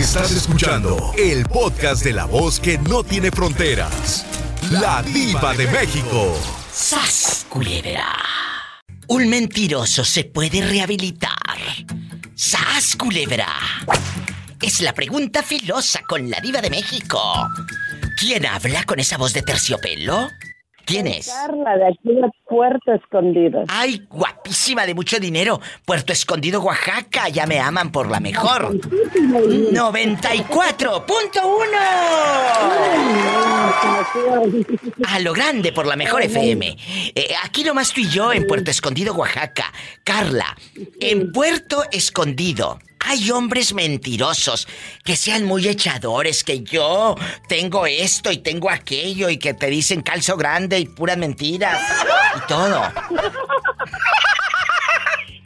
Estás escuchando el podcast de la voz que no tiene fronteras. La diva de México. ¡Sas, culebra! Un mentiroso se puede rehabilitar. ¡Sas, culebra! Es la pregunta filosa con la diva de México. ¿Quién habla con esa voz de terciopelo? ¿Quién es? Carla, de aquí de Puerto Escondido. Ay, guapísima de mucho dinero. Puerto Escondido, Oaxaca. Ya me aman por la mejor. 94.1. A lo grande por la mejor FM. Eh, aquí nomás tú y yo en Puerto Escondido, Oaxaca. Carla, en Puerto Escondido. Hay hombres mentirosos que sean muy echadores, que yo tengo esto y tengo aquello y que te dicen calzo grande y puras mentiras y todo.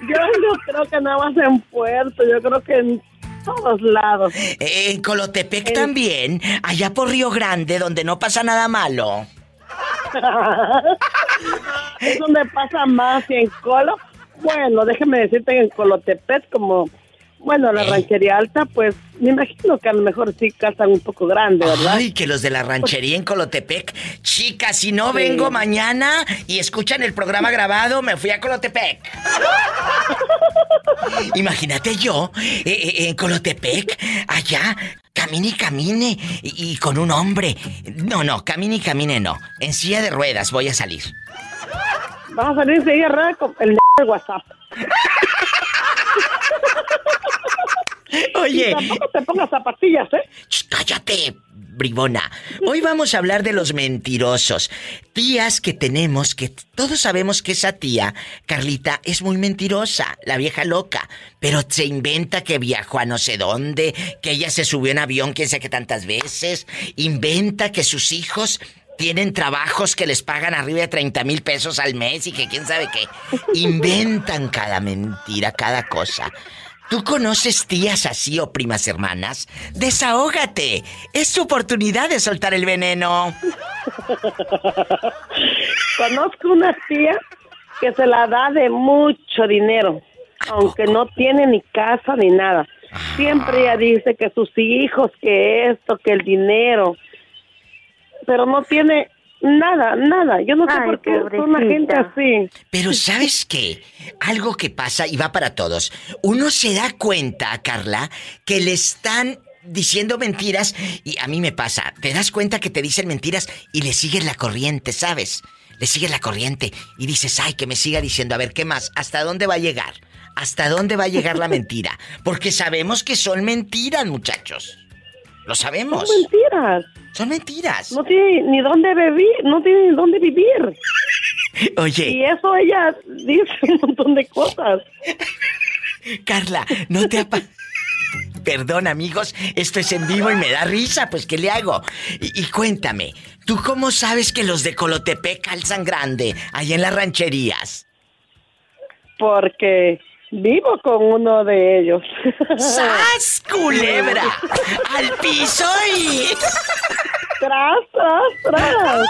Yo no creo que nada más en Puerto, yo creo que en todos lados. En Colotepec también, allá por Río Grande, donde no pasa nada malo. es donde pasa más y en Colo. Bueno, déjame decirte que en Colotepec como bueno, la ranchería alta, pues me imagino que a lo mejor sí castan un poco grande, ¿verdad? Ay, que los de la ranchería en Colotepec. Chicas, si no vengo mañana y escuchan el programa grabado, me fui a Colotepec. Imagínate yo eh, eh, en Colotepec, allá, camine y camine y, con un hombre. No, no, camine y camine no. En silla de ruedas voy a salir. Vas a salir en silla de ruedas con el de WhatsApp. Oye. tampoco te pongas zapatillas, ¿eh? cállate, bribona. Hoy vamos a hablar de los mentirosos. Tías que tenemos que todos sabemos que esa tía, Carlita, es muy mentirosa, la vieja loca. Pero se inventa que viajó a no sé dónde, que ella se subió en avión quién sé qué tantas veces. Inventa que sus hijos tienen trabajos que les pagan arriba de 30 mil pesos al mes y que quién sabe qué. Inventan cada mentira, cada cosa. ¿Tú conoces tías así o primas hermanas? Desahógate. Es tu oportunidad de soltar el veneno. Conozco una tía que se la da de mucho dinero, aunque no tiene ni casa ni nada. Siempre ella dice que sus hijos, que esto, que el dinero, pero no tiene Nada, nada. Yo no sé por qué una gente así. Pero ¿sabes qué? Algo que pasa y va para todos. Uno se da cuenta, Carla, que le están diciendo mentiras y a mí me pasa. Te das cuenta que te dicen mentiras y le sigues la corriente, ¿sabes? Le sigues la corriente y dices, ay, que me siga diciendo, a ver, ¿qué más? ¿Hasta dónde va a llegar? ¿Hasta dónde va a llegar la mentira? Porque sabemos que son mentiras, muchachos. Lo sabemos. Son mentiras. Son mentiras. No tiene ni dónde vivir, no tiene ni dónde vivir. Oye. Y eso ella dice un montón de cosas. Carla, no te apa... Perdón, amigos, esto es en vivo y me da risa, pues ¿qué le hago? Y, y, cuéntame, ¿tú cómo sabes que los de Colotepec calzan grande ahí en las rancherías? Porque Vivo con uno de ellos. ¡Sas, culebra! ¡Al piso y... ¡Tras, tras, tras!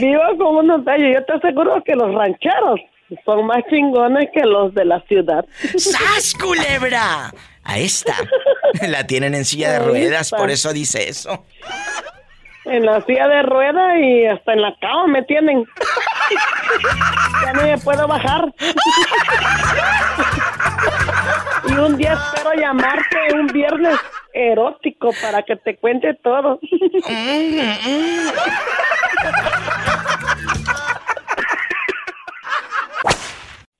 Vivo con uno de ellos. Yo te aseguro que los rancheros son más chingones que los de la ciudad. ¡Sas, culebra! A esta. La tienen en silla de ruedas, por eso dice eso. En la silla de ruedas y hasta en la cama me tienen. ya no me puedo bajar. y un día espero llamarte un viernes erótico para que te cuente todo.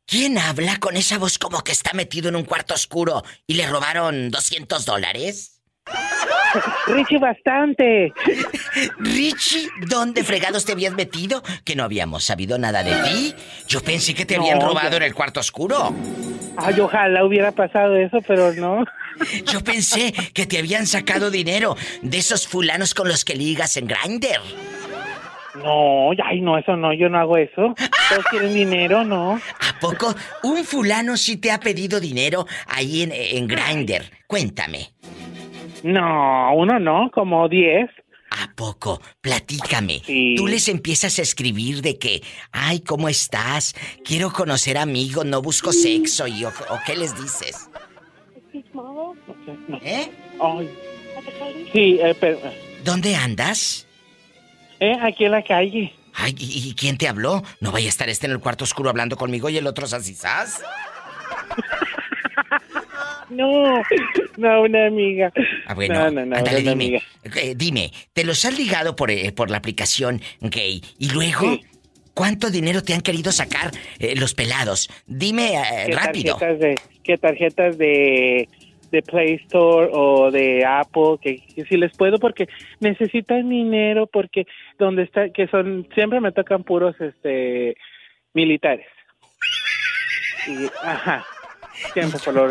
¿Quién habla con esa voz como que está metido en un cuarto oscuro y le robaron 200 dólares? Richie, bastante. Richie, ¿dónde fregados te habías metido? Que no habíamos sabido nada de ti. Yo pensé que te habían robado en el cuarto oscuro. Ay, ojalá hubiera pasado eso, pero no. Yo pensé que te habían sacado dinero de esos fulanos con los que ligas en Grindr. No, ay, no, eso no, yo no hago eso. Todos quieren dinero, ¿no? ¿A poco un fulano sí te ha pedido dinero ahí en, en Grindr? Cuéntame. No, uno no, como diez. ¿A poco? Platícame. Tú les empiezas a escribir de que, ay, ¿cómo estás? Quiero conocer amigos, no busco sexo. Y, ¿O qué les dices? No sé, no. ¿Eh? Ay. Sí, eh, pero... ¿Dónde andas? Eh, aquí en la calle. Ay, ¿y, y quién te habló? No vaya a estar este en el cuarto oscuro hablando conmigo y el otro sasizás. No, no, una amiga. Ah, bueno, no, no, no, ándale, una dime. amiga. Eh, dime, ¿te los has ligado por, eh, por la aplicación gay? Y luego, Sí. ¿cuánto dinero te han querido sacar eh, los pelados? Dime eh, ¿Qué rápido. tarjetas de, qué tarjetas de, de Play Store o de Apple? Que, que si les puedo porque necesitan dinero porque donde está, que son, siempre me tocan puros, este, militares. Y, ajá, siempre por lo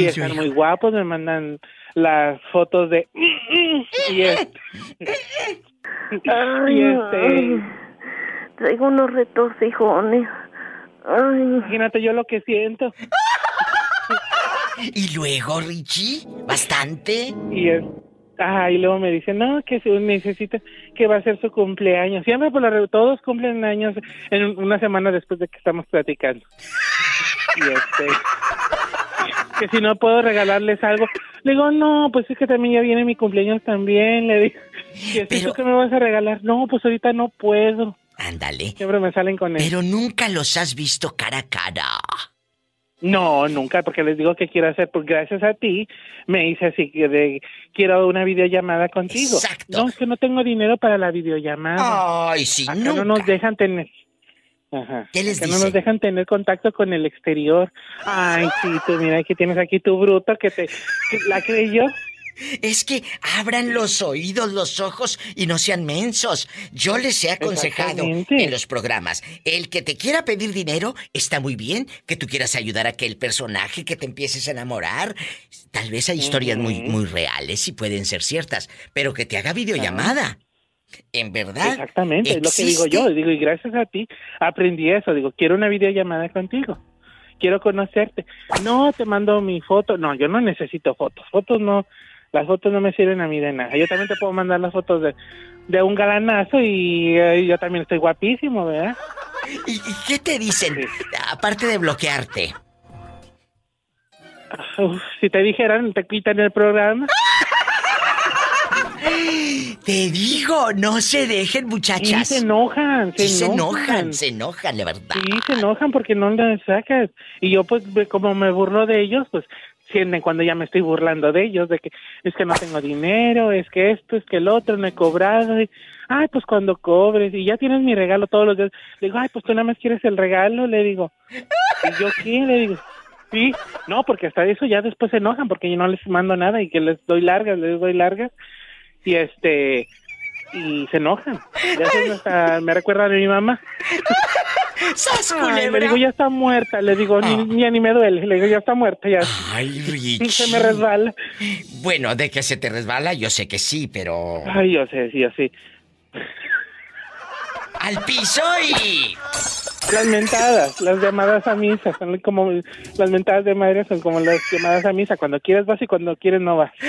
Yo, están muy guapos, me mandan las fotos de... Y, es- Ay, y este... Traigo unos retorcijones. Ay. Imagínate yo lo que siento. Y luego, Richie, bastante. Y es, ah, y luego me dice, no, que se necesita, que va a ser su cumpleaños. Siempre por la re- todos cumplen años en un- una semana después de que estamos platicando. Y este, que si no puedo regalarles algo. Le digo, no, pues es que también ya viene mi cumpleaños también. Le digo, y es Pero- ¿tú qué me vas a regalar? No, pues ahorita no puedo. Ándale. Siempre me salen con eso. Pero nunca los has visto cara a cara. No, nunca, porque les digo que quiero hacer, pues gracias a ti me hice así que de quiero una videollamada contigo. Exacto. No, es que no tengo dinero para la videollamada. Ay, sí, Acá nunca. no nos dejan tener. Ajá. ¿Qué les Acá no nos dejan tener contacto con el exterior. Ay, sí, tú mira que tienes aquí tu bruto que te que la creyó. Es que abran los oídos, los ojos y no sean mensos. Yo les he aconsejado en los programas, el que te quiera pedir dinero está muy bien, que tú quieras ayudar a aquel personaje, que te empieces a enamorar. Tal vez hay historias muy, muy reales y pueden ser ciertas, pero que te haga videollamada. En verdad. Exactamente, es lo que digo yo. Digo, y gracias a ti aprendí eso. Digo, quiero una videollamada contigo. Quiero conocerte. No, te mando mi foto. No, yo no necesito fotos. Fotos no. Las fotos no me sirven a mí de nada. Yo también te puedo mandar las fotos de, de un galanazo y eh, yo también estoy guapísimo, ¿verdad? ¿Y, y qué te dicen? Aparte de bloquearte. Uf, si te dijeran, te quitan el programa. Te digo, no se dejen, muchachas. se enojan, se Sí se enojan. enojan, se enojan, de verdad. Sí, se enojan porque no las sacas. Y yo, pues, como me burlo de ellos, pues, sienten cuando ya me estoy burlando de ellos, de que es que no tengo dinero, es que esto, es que el otro, no he cobrado. Y, ay, pues cuando cobres, y ya tienes mi regalo todos los días. Le digo, ay, pues tú nada más quieres el regalo, le digo. ¿Y yo qué? Le digo. Sí, no, porque hasta eso ya después se enojan porque yo no les mando nada y que les doy largas, les doy largas. Y este, y se enojan. Ya se hasta me recuerdan a mi mamá. ¡Sas, Ay, le digo, ya está muerta. Le digo, Ah. ni, ya ni me duele. Le digo, ya está muerta. Ya Ay, Richie. se me resbala. Bueno, de que se te resbala, yo sé que sí, pero. Ay, yo sé, sí, yo sí. ¡Al piso y. Las mentadas, las llamadas a misa, son como las mentadas de madre son como las llamadas a misa. Cuando quieres vas y cuando quieres no vas.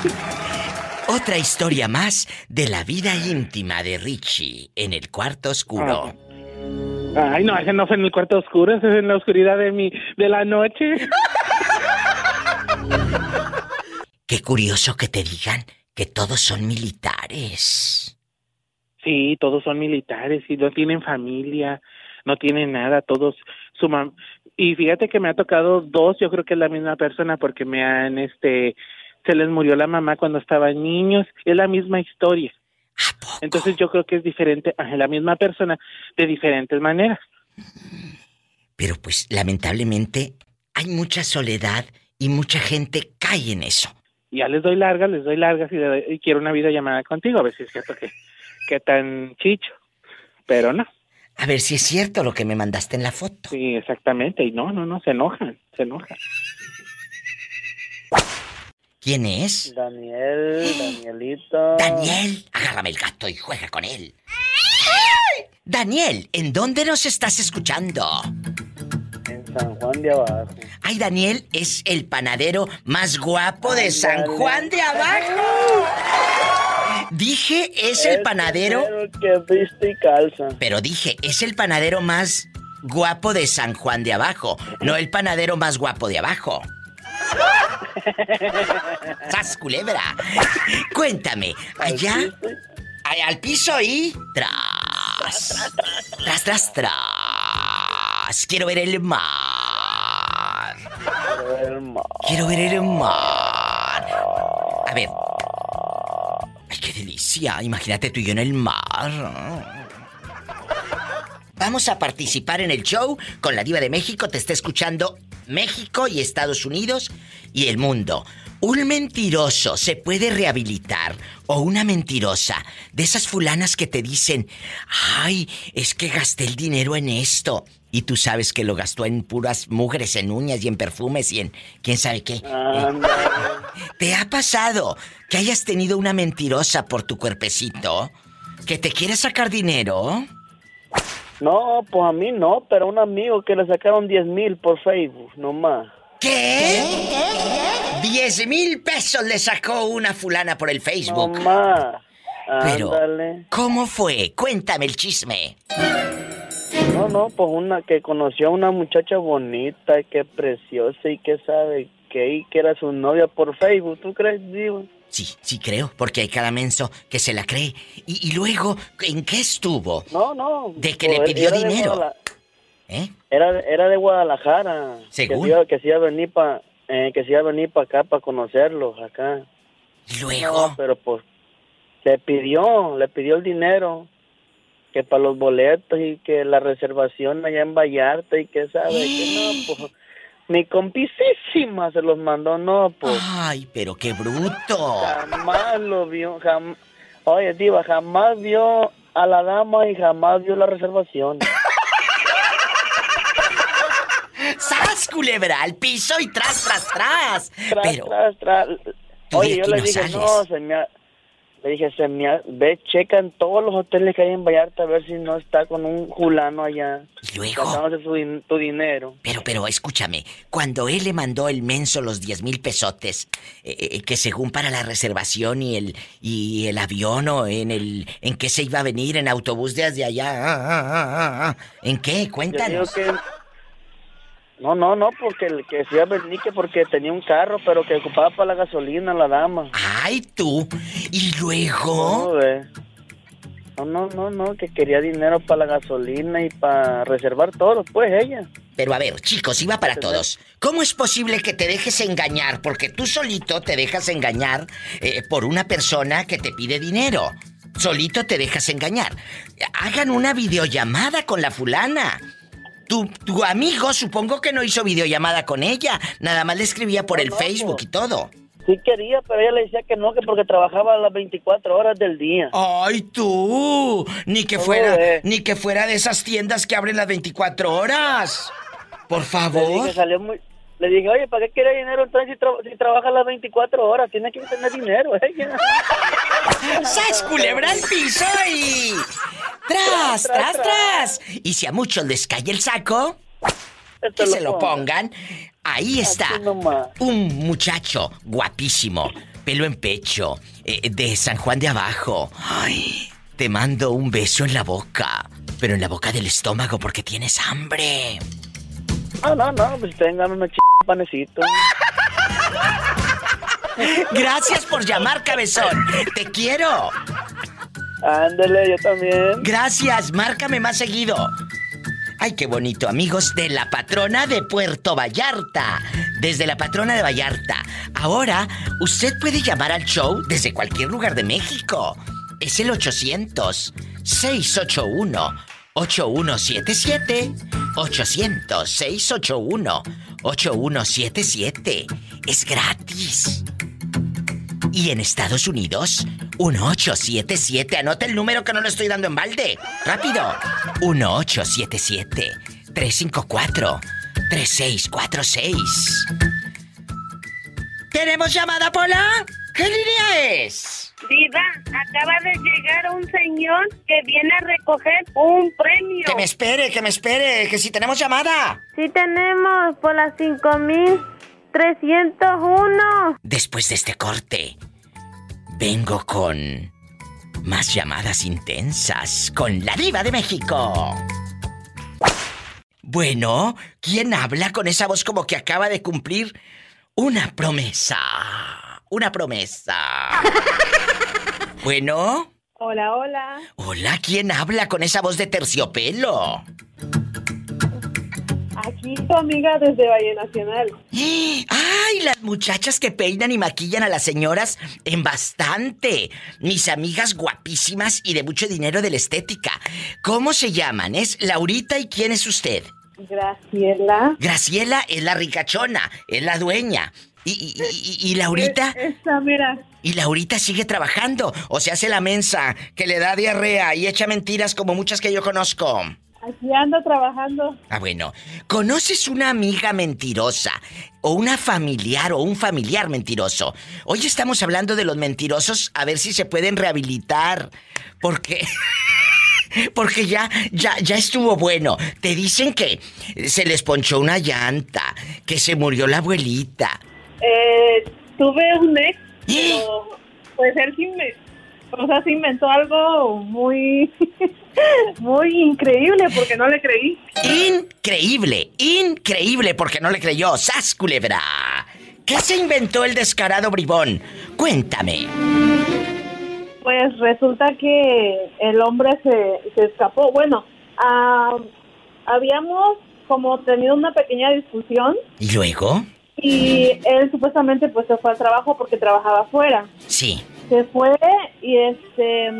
Otra historia más de la vida íntima de Richie en el cuarto oscuro. Ay, no, ese no fue en el cuarto oscuro, ese es en la oscuridad de mi, de la noche. Qué curioso que te digan que todos son militares. Sí, todos son militares y no tienen familia, no tienen nada, todos su mam y fíjate que me ha tocado dos, yo creo que es la misma persona porque me han este se les murió la mamá cuando estaban niños, es la misma historia. ¿A poco? Entonces yo creo que es diferente, ajá, la misma persona de diferentes maneras. Pero pues lamentablemente hay mucha soledad y mucha gente cae en eso. Ya les doy largas, les doy largas y, le doy- y quiero una videollamada contigo, a ver si es cierto que, que tan chicho. Pero no, A ver si es cierto lo que me mandaste en la foto. sí, exactamente, y no, no, no, se enojan, se enojan. ¿Quién es? Daniel, Danielito. Daniel, agárrame el gato y juega con él. Daniel, ¿en dónde nos estás escuchando? En San Juan de Abajo. Ay, Daniel es el panadero más guapo de San. Juan de Abajo. Dije, es el Ese panadero, que viste y calza. pero dije, es el panadero más guapo de San Juan de abajo, no el panadero más guapo de abajo. ¡Sas, culebra! Cuéntame, allá... Al piso y... Tras. Tras, tras, tras. Quiero ver el mar. Quiero ver el mar. A ver. Ay, qué delicia. Imagínate tú y yo en el mar. Vamos a participar en el show con la diva de México. Te está escuchando México y Estados Unidos y el mundo. ¿Un mentiroso se puede rehabilitar? ¿O una mentirosa? De esas fulanas que te dicen, ay, es que gasté el dinero en esto. Y tú sabes que lo gastó en puras mugres, en uñas y en perfumes y en quién sabe qué. ¿Te ha pasado que hayas tenido una mentirosa por tu cuerpecito? ¿Que te quiere sacar dinero? No, pues a mí no, pero a un amigo que le sacaron 10 mil por Facebook, nomás. ¿Qué? 10 mil pesos le sacó una fulana por el Facebook. Nomás. Pero, Ándale. ¿cómo fue? Cuéntame el chisme. No, no, pues una que conoció a una muchacha bonita, que preciosa y que sabe que, y que era su novia por Facebook. ¿Tú crees, digo? Sí, sí creo, porque hay cada menso que se la cree. Y, y luego, ¿en qué estuvo? No, no. De que pues, le pidió era de dinero. ¿Eh? Era, era de Guadalajara. ¿Según? Que se iba, que se iba a venir para para acá para conocerlos acá. Y luego, No, pero pues le pidió, le pidió el dinero que para los boletos y que la reservación allá en Vallarta y que sabe que no, pues mi compisísima se los mandó, no, pues ay, pero qué bruto. jamás lo vio, jamás, oye, diva, jamás vio a la dama y jamás vio la reservación. ¡Sas, culebra! Al piso y tras, tras, tras. Tras, Pero, tras, tras. Oye, yo le dije, sales. no, se me ha- Le dije, se me ve, checa en todos los hoteles que hay en Vallarta a ver si no está con un fulano allá. y luego, su din- tu dinero. pero, pero, escúchame. Cuando él le mandó el menso los 10 mil pesotes, eh, eh, que según para la reservación y el, y el avión o en el, en qué se iba a venir, en autobús desde allá, ah, ah, ah, ah, ah. ¿en qué? Yo digo Cuéntanos. que... No, no, no, porque el que iba a venir que porque tenía un carro, pero que ocupaba para la gasolina la dama. Ay, tú. Y luego. No, no, no, no, que quería dinero para la gasolina y para reservar todo, pues ella. Pero a ver, chicos, iba para todos. ¿Cómo es posible que te dejes engañar? Porque tú solito te dejas engañar eh, por una persona que te pide dinero. Solito te dejas engañar. Hagan una videollamada con la fulana. Tu, tu amigo supongo que no hizo videollamada con ella. Nada más le escribía por No, el no, Facebook y todo. Sí quería, pero ella le decía que no, que porque trabajaba las 24 horas del día. ¡Ay, tú! Ni que fuera, eh. ni que fuera de esas tiendas que abren las 24 horas. Por Le favor. dije, salió muy... Le dije, oye, ¿para qué quiere dinero entonces si, tra- si trabaja las 24 horas? Tiene que tener dinero, ella. ¡Sas, culebra al piso y... ¡Tras, tras, tras! Y si a muchos les cae el saco, que se lo pongan. Ahí está. Un muchacho guapísimo, pelo en pecho, eh, de San Juan de Abajo. Ay, te mando un beso en la boca, pero en la boca del estómago porque tienes hambre. No, no, no, pues tengan una ch... panecito. Gracias por llamar, cabezón. Te quiero. Ándele, yo también. Gracias, márcame más seguido. Ay, qué bonito, amigos de la patrona de Puerto Vallarta. Desde la patrona de Vallarta. Ahora, usted puede llamar al show desde cualquier lugar de México. Es el 800-681-8177. 800-681-8177. Es gratis. Y en Estados Unidos, 1877. Anota el número que no lo estoy dando en balde. Rápido. 1877-354-3646. ¿Tenemos llamada, Pola? ¿Qué línea es? Diva, acaba de llegar un señor que viene a recoger un premio. Que me espere, que me espere, que si tenemos llamada. Sí tenemos por las 5301. Después de este corte, vengo con más llamadas intensas con la diva de México. Bueno, ¿quién habla con esa voz como que acaba de cumplir una promesa? Una promesa. Bueno. Hola, hola. Hola, ¿quién habla con esa voz de terciopelo? Aquí tu amiga desde Valle Nacional. ¡Ay! Las muchachas que peinan y maquillan a las señoras en bastante. Mis amigas guapísimas y de mucho dinero de la estética. ¿Cómo se llaman? ¿Es Laurita y quién es usted? Graciela. Graciela es la ricachona, es la dueña. ¿Y, y, y, y Laurita? Esta, mira. Y Laurita sigue trabajando. O se hace la mensa, que le da diarrea y echa mentiras como muchas que yo conozco. Aquí ando trabajando. Ah, bueno. ¿Conoces una amiga mentirosa? O una familiar o un familiar mentiroso. Hoy estamos hablando de los mentirosos, a ver si se pueden rehabilitar. Porque. Porque ya, ya, ya estuvo bueno. Te dicen que se les ponchó una llanta, que se murió la abuelita. Eh, tuve un ex, pero pues él sí me, o sea, se inventó algo muy, muy increíble porque no le creí. Increíble, increíble porque no le creyó. ¡Sas, culebra! ¿Qué se inventó el descarado bribón? Cuéntame. Pues resulta que el hombre se, se escapó. Bueno, ah, habíamos como tenido una pequeña discusión. ¿Y luego? Y él supuestamente pues se fue al trabajo porque trabajaba afuera. Sí. Se fue y este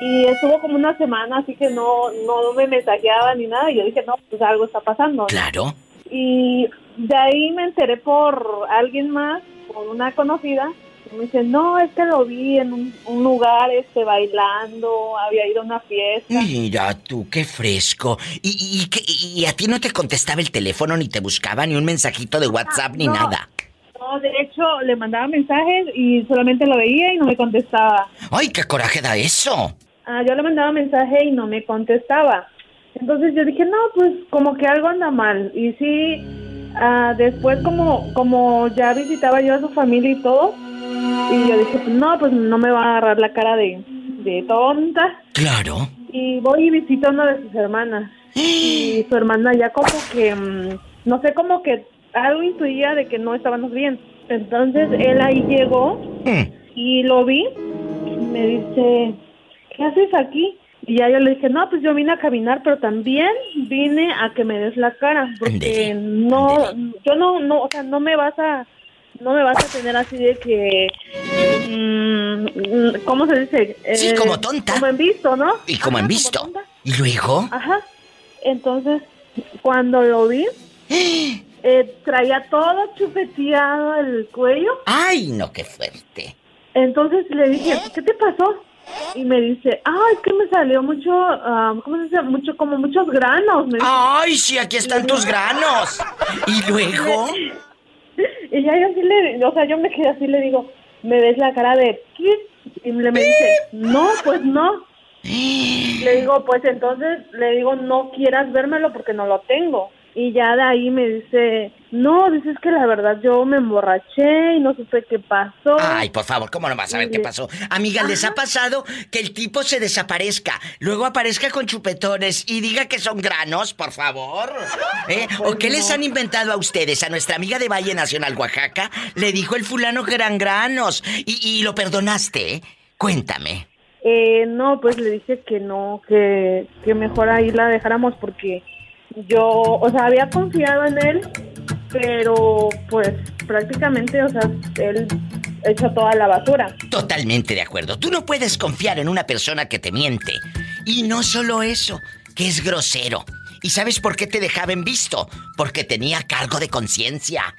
y estuvo como una semana así que no no me mensajeaba ni nada y yo dije no pues algo está pasando. Claro. y de ahí me enteré por alguien más por una conocida y me dice no es que lo vi en un, un lugar este bailando había ido a una fiesta Mira tú, qué fresco. ¿Y, y, y y a ti no te contestaba el teléfono, ni te buscaba, ni un mensajito de WhatsApp, ni no. nada? no de hecho le mandaba mensajes y solamente lo veía y no me contestaba ¡Ay, qué coraje da eso! Ah, yo le mandaba mensaje y no me contestaba. Entonces yo dije, no, pues como que algo anda mal. Y sí, ah, después como, como ya visitaba yo a su familia y todo, y yo dije, pues no, pues no me va a agarrar la cara de, de tonta. Claro. Y voy y visito a una de sus hermanas. Y su hermana ya como que, mm, no sé, como que algo intuía de que no estábamos bien. Entonces él ahí llegó Mm. y lo vi y me dice, ¿qué haces aquí? Y ya yo le dije, no, pues yo vine a caminar, pero también vine a que me des la cara, porque no, yo no, no, o sea, no me vas a, no me vas a tener así de que, mm, ¿cómo se dice? Sí, Eh, como tonta. Como en visto, ¿no? Y como han visto. tonta. ¿Y luego? Ajá. Entonces, cuando lo vi, eh, traía todo chupeteado el cuello. ¡Ay, no, qué fuerte! Entonces le dije, ¿qué te pasó? Y me dice, ah, es que me salió mucho, ah, ¿cómo se dice? Mucho, como muchos granos. Me dice. ¡Ay, sí, aquí están tus granos! ¿Y luego? Y ya yo así le, o sea, yo me quedé así, le digo, ¿me ves la cara de qué? Y le me dice, no, pues no. Le digo, pues entonces, le digo, no quieras vérmelo porque no lo tengo. Y ya de ahí me dice, no, dices que la verdad yo me emborraché y no supe qué pasó. Ay, por favor, ¿cómo no vas a ver qué pasó? Amiga, ¿les ha pasado que el tipo se desaparezca, luego aparezca con chupetones y diga que son granos, por favor? ¿Eh? ¿O qué les han inventado a ustedes? A nuestra amiga de Valle Nacional, Oaxaca, le dijo el fulano que eran granos y, y lo perdonaste, ¿eh? Cuéntame. Eh, no, pues le dije que no, que, que mejor ahí la dejáramos porque yo, o sea, había confiado en él, pero pues prácticamente, o sea, él echó toda la basura. Totalmente de acuerdo. Tú no puedes confiar en una persona que te miente. Y no solo eso, que es grosero. ¿Y sabes por qué te dejaba en visto? Porque tenía cargo de conciencia.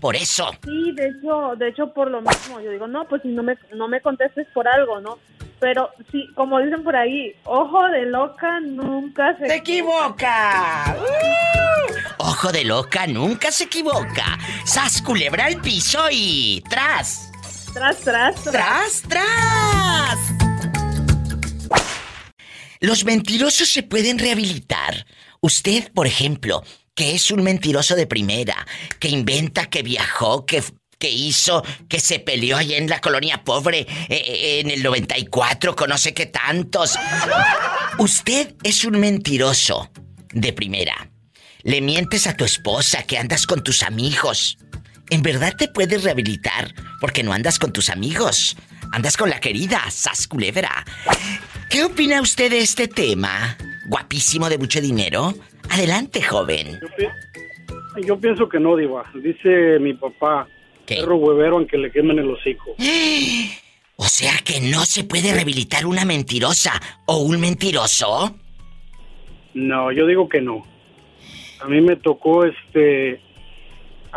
Por eso. Sí, de hecho, de hecho por lo mismo, yo digo, no, pues si no me, no me contestes por algo, ¿no? Pero sí, como dicen por ahí, ojo de loca nunca se... ¡Se equivoca! Ojo de loca nunca se equivoca. Sas culebra al piso y tras. Tras, tras, tras. Tras, Los mentirosos se pueden rehabilitar. Usted, por ejemplo, que es un mentiroso de primera, que inventa que viajó, que que hizo, que se peleó allá en la colonia pobre eh, eh, en el 94 con no sé qué tantos. Usted es un mentiroso de primera. le mientes a tu esposa que andas con tus amigos, ¿en verdad te puedes rehabilitar porque no andas con tus amigos? Andas con la querida Sas Culebra. ¿Qué opina usted de este tema? Guapísimo de mucho dinero. Adelante, joven. Yo, yo pienso que no, Diva. Dice mi papá, ¿Qué? perro huevero aunque le quemen el hocico. O sea que no se puede rehabilitar una mentirosa o un mentiroso. No, yo digo que no. A mí me tocó este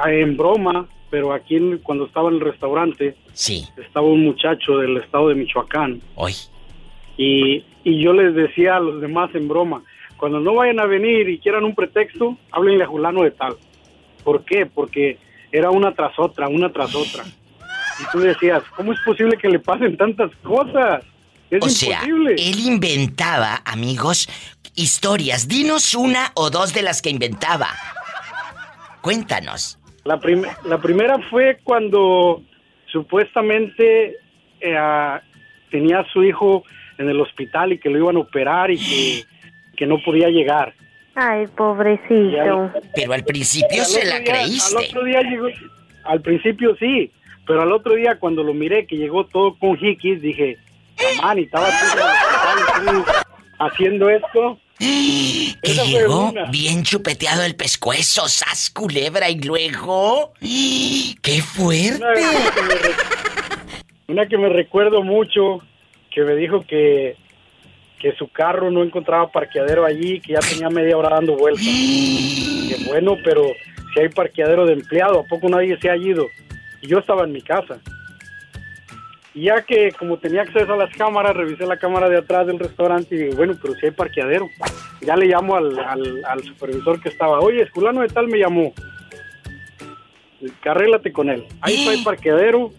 en broma, pero aquí cuando estaba en el restaurante Sí, estaba un muchacho del estado de Michoacán hoy. y, y yo les decía a los demás en broma, cuando no vayan a venir y quieran un pretexto, háblenle a Julano de tal. ¿Por qué? Porque era una tras otra, una tras otra. Y tú decías, ¿cómo es posible que le pasen tantas cosas? Es O sea, imposible. él inventaba, amigos, historias. Dinos una o dos de las que inventaba. Cuéntanos. La, prim- la primera fue cuando supuestamente eh, tenía a su hijo en el hospital y que lo iban a operar y que, que no podía llegar. Ay, pobrecito. Pero al principio Al se la día- creíste. Al otro día llegó, al principio sí, pero al otro día cuando lo miré que llegó todo con jiquis, dije, man, y estaba tú haciendo esto. Que Esa llegó una. bien chupeteado el pescuezo, sas culebra y luego. ¡Qué fuerte! una que me re- una que me recuerdo mucho, que me dijo que, que su carro no encontraba parqueadero allí, que ya tenía media hora dando vueltas. Que bueno, pero si hay parqueadero de empleado, ¿a poco nadie se ha ido? Y yo estaba en mi casa. Y ya que como tenía acceso a las cámaras, revisé la cámara de atrás del restaurante y digo, bueno, pero si hay parqueadero. Ya le llamo al, al, al supervisor que estaba, oye, fulano de tal me llamó. Arréglate con él. Ahí está el parqueadero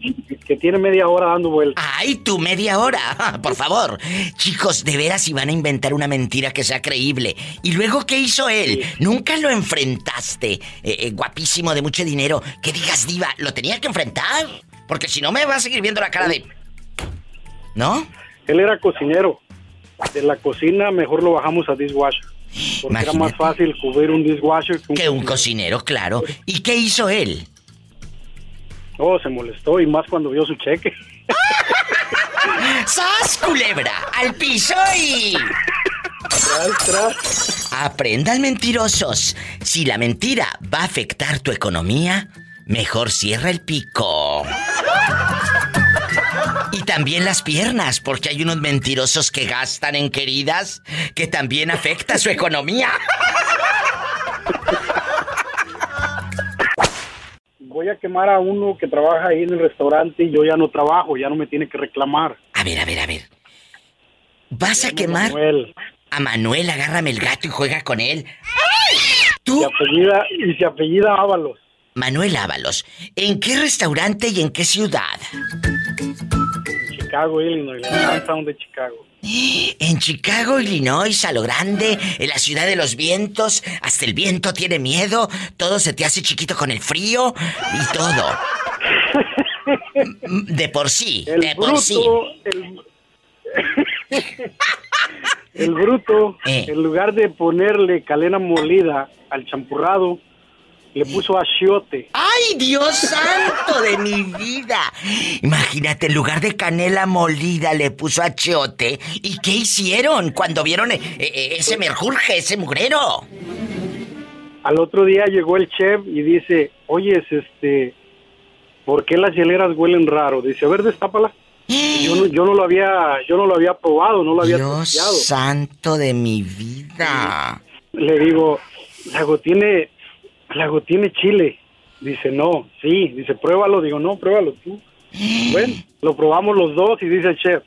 que tiene media hora dando vueltas. ¡Ay, tu media hora! Por favor. Chicos, de veras si van a inventar una mentira que sea creíble. ¿Y luego qué hizo él? Nunca lo enfrentaste. Eh, eh, guapísimo, de mucho dinero. Que digas, diva, ¿lo tenía que enfrentar? Porque si no me va a seguir viendo la cara de... ¿No? Él era cocinero. De la cocina mejor lo bajamos a dishwasher. Porque era más fácil cubrir un dishwasher que un... Que un cocinero, claro. ¿Y qué hizo él? Oh, se molestó y más cuando vio su cheque. ¡Sas, culebra! ¡Al piso y... Tras, tras. Aprendan mentirosos. Si la mentira va a afectar tu economía, mejor cierra el pico. También las piernas, porque hay unos mentirosos que gastan en queridas que también afecta su economía. Voy a quemar a uno que trabaja ahí en el restaurante y yo ya no trabajo, ya no me tiene que reclamar. A ver, a ver, a ver. ¿Vas a Se quemar Manuel. a Manuel? Agárrame el gato y juega con él. Tú, apellida, y se apellida Ábalos. Manuel Ábalos, ¿en qué restaurante y en qué ciudad? Chicago, Illinois, la Downtown de Chicago. En Chicago, Illinois, a lo grande, en la ciudad de los vientos, hasta el viento tiene miedo, todo se te hace chiquito con el frío y todo. De por sí, El de por sí. bruto, el, el bruto, Eh. en lugar de ponerle calena molida al champurrado, le puso achiote. ¡Ay, Dios santo de mi vida! Imagínate, en lugar de canela molida le puso achiote. ¿Y qué hicieron cuando vieron eh, eh, ese merjurje, ese mugrero? Al otro día llegó el chef y dice, oye, este, ¿por qué las hieleras huelen raro? Dice, a ver, destápala. Yo no, yo no lo había, yo no lo había probado, no lo había Dios santo de mi vida. Le digo, Lago, tiene, Lago, tiene chile. Dice, no, sí. Dice, pruébalo. Digo, no, pruébalo tú. Bueno, lo probamos los dos y dice el chef,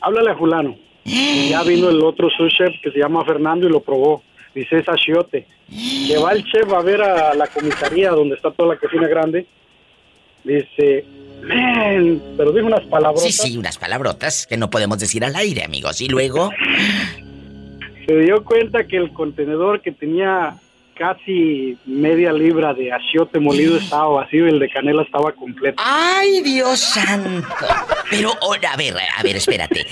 háblale a fulano. Y ya vino el otro sous chef que se llama Fernando y lo probó. Dice, es achiote. Que va el chef a ver a la comisaría donde está toda la cocina grande. Dice, man, pero dijo unas palabras. Sí, sí, unas palabrotas que no podemos decir al aire, amigos. Y luego, Se dio cuenta que el contenedor que tenía casi media libra de achiote molido estaba vacío y el de canela estaba completo. ¡Ay, Dios santo! Pero, oh, a ver, a ver, espérate.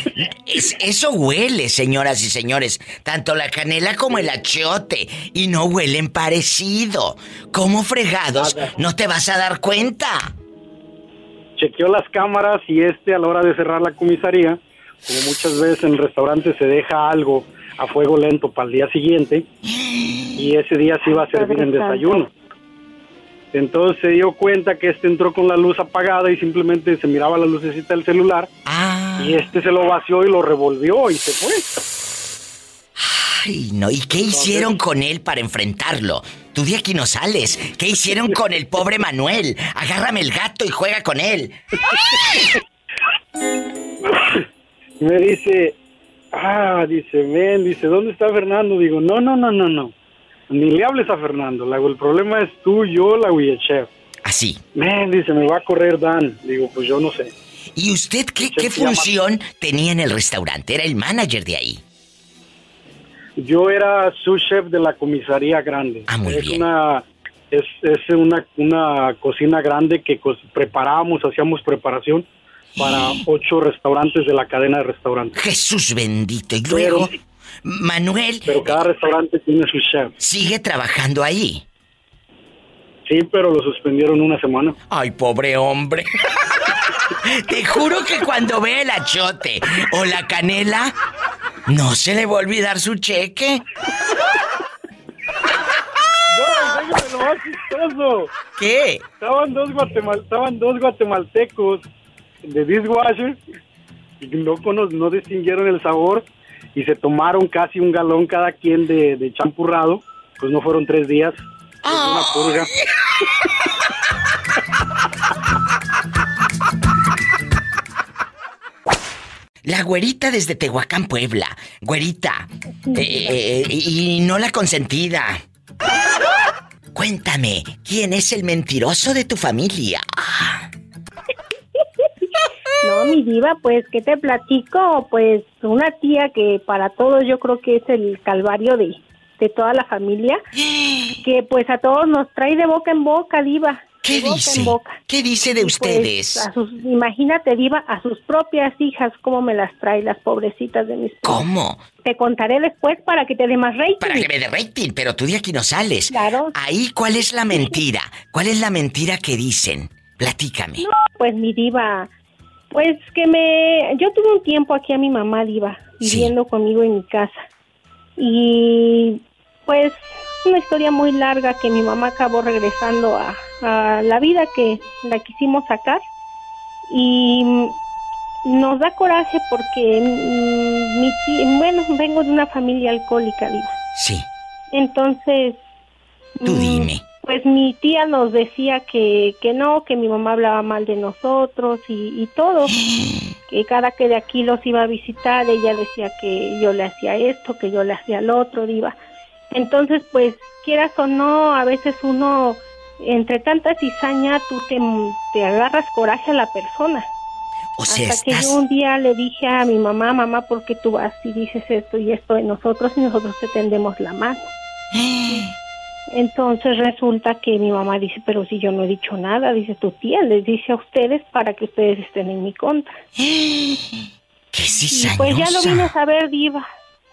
Es- eso huele, señoras y señores. Tanto la canela como el achiote. Y no huelen parecido. ¿Cómo fregados? ¿No te vas a dar cuenta? Chequeó las cámaras y este a la hora de cerrar la comisaría, como muchas veces en restaurantes se deja algo a fuego lento para el día siguiente y ese día se iba a servir en desayuno. Entonces se dio cuenta que este entró con la luz apagada y simplemente se miraba la lucecita del celular y este se lo vació y lo revolvió y se fue. Ay, no. ¿Y qué hicieron con él para enfrentarlo? Tú de aquí no sales. ¿Qué hicieron con el pobre Manuel? Agárrame el gato y juega con él. Me dice, ah, dice, ven, dice, ¿dónde está Fernando? Digo, no, no, no, no, no. Ni le hables a Fernando. Hago, el problema es tú, yo, la chef. Así. Men, dice, me va a correr Dan. Digo, pues yo no sé. ¿Y usted qué, qué se llama- función tenía en el restaurante? Era el manager de ahí. Yo era su chef de la comisaría grande. Ah, muy es bien. Una, es, es una, una cocina grande que preparábamos, hacíamos preparación para ocho restaurantes de la cadena de restaurantes. Jesús bendito. Y luego, Manuel Pero cada restaurante tiene su chef. sigue trabajando ahí. Sí, pero lo suspendieron una semana. Ay, pobre hombre. Te juro que cuando ve el achote o la canela, no se le va a olvidar su cheque. No, lo más chistoso. ¿Qué? Estaban dos, guatemal estaban dos guatemaltecos de dishwasher y no, no distinguieron el sabor y se tomaron casi un galón cada quien de, de champurrado. Pues no fueron tres días. Es una purga. La güerita desde Tehuacán, Puebla. Güerita. Eh, eh, y no la consentida. Cuéntame, ¿quién es el mentiroso de tu familia? Mi diva, pues, ¿qué te platico? Pues una tía que para todos yo creo que es el calvario de, de toda la familia, que pues a todos nos trae de boca en boca, diva. ¿Qué boca dice? en boca. ¿Qué dice de Y, pues, ustedes? a sus, imagínate, diva, a sus propias hijas, cómo me las trae las pobrecitas de mis ¿Cómo? Te contaré después para que te dé más rating. Para que me dé rating, pero tú de aquí no sales. Claro. Ahí, ¿cuál es la mentira? ¿Cuál es la mentira que dicen? Platícame. No, pues mi diva, pues que me... Yo tuve un tiempo aquí a mi mamá diva, viviendo conmigo en mi casa. Y pues una historia muy larga que mi mamá acabó regresando a, a la vida que la quisimos sacar. Y nos da coraje porque mm, mi tía- bueno, vengo de una familia alcohólica, diva. Sí. Entonces... Tú mm, dime. Pues mi tía nos decía que, que no, que mi mamá hablaba mal de nosotros y, y todo. Que cada que de aquí los iba a visitar, ella decía que yo le hacía esto, que yo le hacía lo otro, diva. Entonces, pues, quieras o no, a veces uno, entre tanta cizaña, tú te, te agarras coraje a la persona. O sea, Hasta que yo un día le dije a mi mamá, mamá, ¿por qué tú vas y dices esto y esto de nosotros y nosotros te tendemos la mano? Entonces resulta que mi mamá dice, pero si yo no he dicho nada, dice tu tía, les dice a ustedes para que ustedes estén en mi contra. ¡Qué Y pues ya lo vine a saber, diva,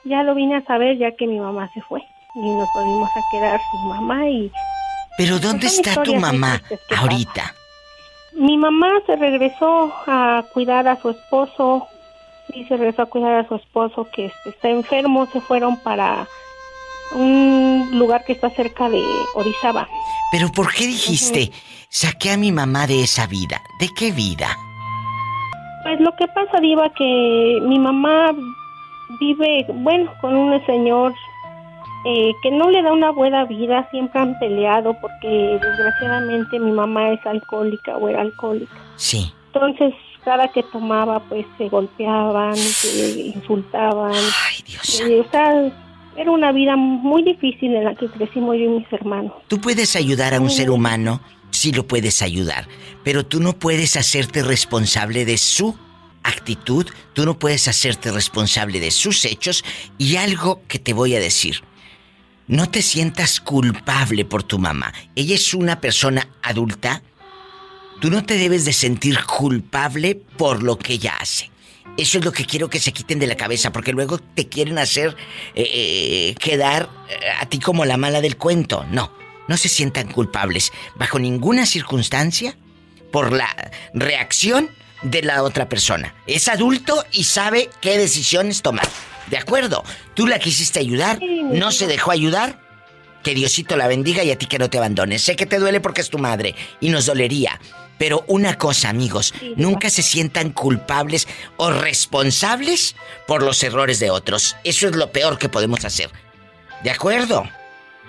ya lo vine a saber ya que mi mamá se fue y nos volvimos a quedar sin mamá y Pero ¿dónde está tu mamá que ahorita? Mi mamá se regresó a cuidar a su esposo y se regresó a cuidar a su esposo que este, está enfermo. Se fueron para un lugar que está cerca de Orizaba. Pero ¿por qué dijiste, saqué a mi mamá de esa vida? ¿De qué vida? Pues lo que pasa, Diva, que mi mamá vive, bueno, con un señor eh, que no le da una buena vida, siempre han peleado porque desgraciadamente mi mamá es alcohólica o era alcohólica. Sí. Entonces, cada que tomaba, pues se golpeaban, se insultaban. Ay, Dios. o sea, era una vida muy difícil en la que crecimos yo y mis hermanos. Tú puedes ayudar a un ser humano, sí lo puedes ayudar, pero tú no puedes hacerte responsable de su actitud, tú no puedes hacerte responsable de sus hechos y algo que te voy a decir. no te sientas culpable por tu mamá. Ella es una persona adulta. Tú no te debes de sentir culpable por lo que ella hace. Eso es lo que quiero que se quiten de la cabeza, porque luego te quieren hacer eh, eh, quedar eh, a ti como la mala del cuento. No, no se sientan culpables bajo ninguna circunstancia por la reacción de la otra persona. Es adulto y sabe qué decisiones tomar. ¿De acuerdo? Tú la quisiste ayudar, no se dejó ayudar. Que Diosito la bendiga y a ti que no te abandones. Sé que te duele porque es tu madre y nos dolería. Pero una cosa, amigos, nunca se sientan culpables o responsables por los errores de otros. Eso es lo peor que podemos hacer. ¿De acuerdo?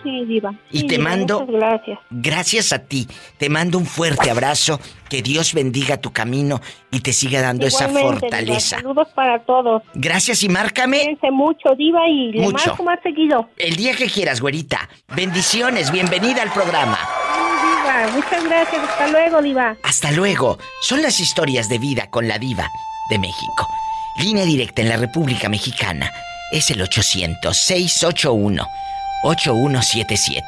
Sí, Diva. Y Sí, te Diva, mando... muchas gracias. Gracias a ti. Te mando un fuerte abrazo. Que Dios bendiga tu camino y te siga dando esa Diva, fortaleza. Saludos para todos. Gracias y márcame Cuídense mucho, Diva, y le Mucho. marco más seguido. el día que quieras, güerita. Bendiciones, bienvenida al programa. Muchas gracias. Hasta luego, Diva. Hasta luego. Son las historias de vida con la diva de México. Línea directa en la República Mexicana es el 800-681-8177.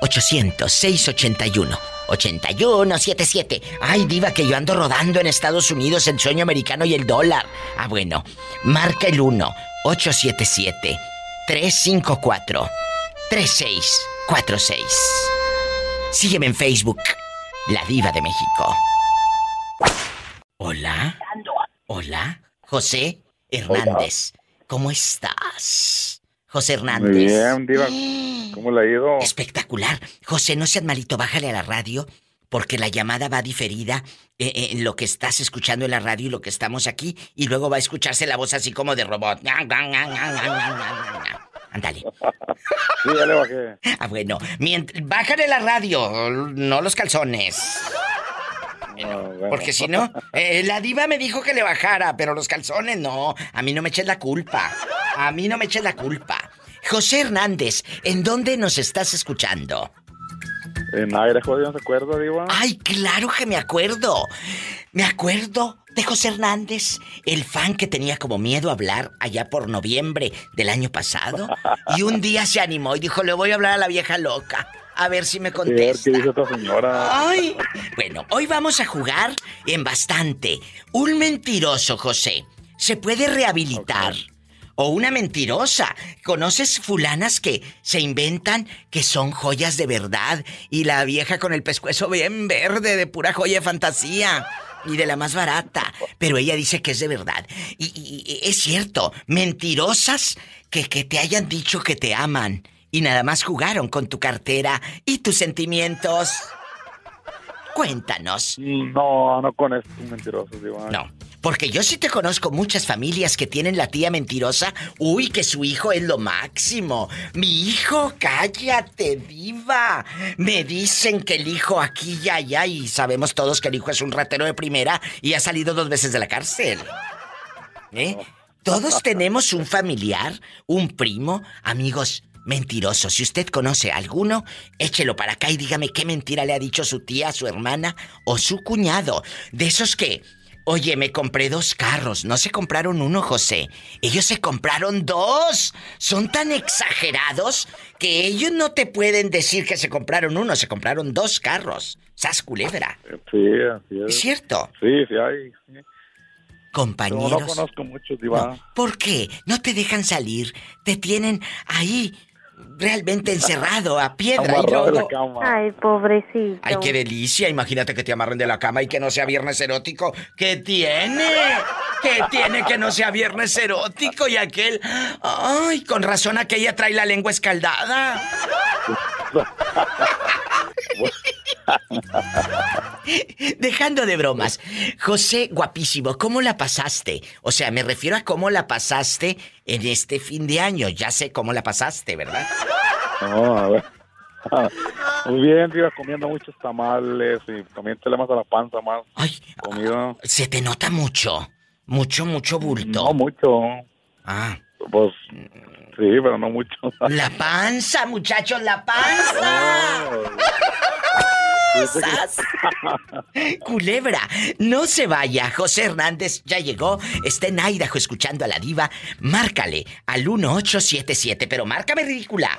800-681-8177. Ay, diva, que yo ando rodando en Estados Unidos el sueño americano y el dólar. Ah, bueno. Marca el 1-877-354-3646. Sígueme en Facebook, La Diva de México. Hola. Hola, José Hernández. ¿Cómo estás? José Hernández. Muy bien, Diva. ¿Cómo le ha ido? Espectacular. José, no seas malito, bájale a la radio porque la llamada va diferida eh, eh, en lo que estás escuchando en la radio y lo que estamos aquí y luego va a escucharse la voz así como de robot. Ándale. Sí, ya le bajé. Ah, bueno. Mient- bájale la radio, no los calzones. No, bueno. Porque si no, eh, la diva me dijo que le bajara, pero los calzones no. A mí no me eches la culpa. A mí no me eches la culpa. José Hernández, ¿en dónde nos estás escuchando? En aire, ¿no se acuerda, Diva? Ay, claro que me acuerdo. Me acuerdo de José Hernández, el fan que tenía como miedo a hablar allá por noviembre del año pasado. Y un día se animó y dijo, le voy a hablar a la vieja loca. A ver si me Sí, a ver contesta. qué dice esta señora. Ay. Bueno, hoy vamos a jugar en bastante. Un mentiroso, José, ¿se puede rehabilitar? O una mentirosa. ¿Conoces fulanas que se inventan que son joyas de verdad y la vieja con el pescuezo bien verde de pura joya de fantasía? Y de la más barata. Pero ella dice que es de verdad. Y, y- y es cierto, mentirosas que, que te hayan dicho que te aman y nada más jugaron con tu cartera y tus sentimientos. Cuéntanos. No, no con estos mentirosos, Diva. No, porque yo sí te conozco muchas familias que tienen la tía mentirosa. Uy, que su hijo es lo máximo. Mi hijo, cállate, diva. Me dicen que el hijo aquí y allá y sabemos todos que el hijo es un ratero de primera y ha salido dos veces de la cárcel. ¿Eh? Todos tenemos un familiar, un primo, amigos. Mentirosos. Si usted conoce a alguno, échelo para acá y dígame qué mentira le ha dicho su tía, su hermana o su cuñado. De esos que, oye, me compré dos carros. No se compraron uno, José. Ellos se compraron dos. Son tan exagerados que ellos no te pueden decir que se compraron uno, se compraron dos carros. Sas culebra. Sí, así es. ¿Es cierto? Sí, sí hay. sí. No, Compañeros. no conozco muchos, Diva. No, ¿Por qué? No te dejan salir. Te tienen ahí realmente encerrado a piedra y Amarrado lodo. cama. Ay, pobrecito. Ay, qué delicia. Imagínate que te amarren de la cama y que no sea viernes erótico. ¿Qué tiene? ¿Qué tiene que no sea viernes erótico? Y aquel. Ay, con razón aquella trae la lengua escaldada. Dejando de bromas. José, guapísimo, ¿cómo la pasaste? O sea, me refiero a cómo la pasaste en este fin de año. Ya sé cómo la pasaste, ¿verdad? No, a ver. Muy bien, Diva, comiendo muchos tamales y también te le más a la panza más Ay, comida. se te nota mucho. Mucho, mucho bulto. No mucho. Ah, Pues sí, pero no mucho. la panza, muchachos, la panza. ¡Sas! Culebra, no se vaya. José Hernández ya llegó. Está en Idaho escuchando a la diva. Márcale al 1877, pero márcame ridícula.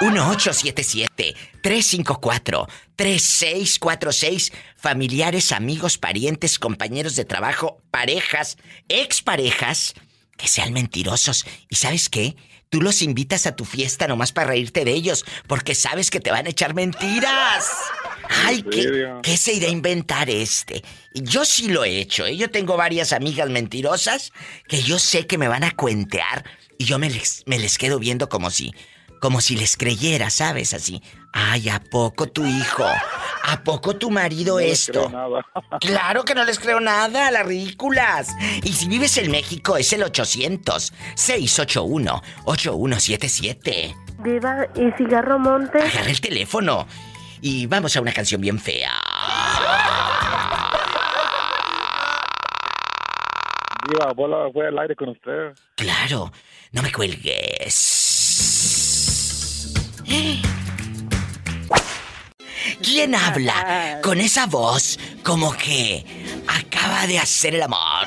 1877-354-3646. Familiares, amigos, parientes, compañeros de trabajo, parejas, exparejas, que sean mentirosos. ¿Y sabes qué? Tú los invitas a tu fiesta nomás para reírte de ellos, porque sabes que te van a echar mentiras. Ay, ¿qué, ¿qué se irá a inventar este? Yo sí lo he hecho, ¿eh? Yo tengo varias amigas mentirosas que yo sé que me van a cuentear y yo me les, me les quedo viendo como si, como si les creyera, ¿sabes? Así. Ay, ¿a poco tu hijo? ¿A poco tu marido No les esto? creo nada. Claro que no les creo nada, las ridículas. Y si vives en México es el 800-681-8177. Diva, ¿y cigarro monte? Agarra el teléfono y vamos a una canción bien fea. Diva, bola fue al aire con usted. Claro, no me cuelgues. ¿Quién habla con esa voz como que acaba de hacer el amor?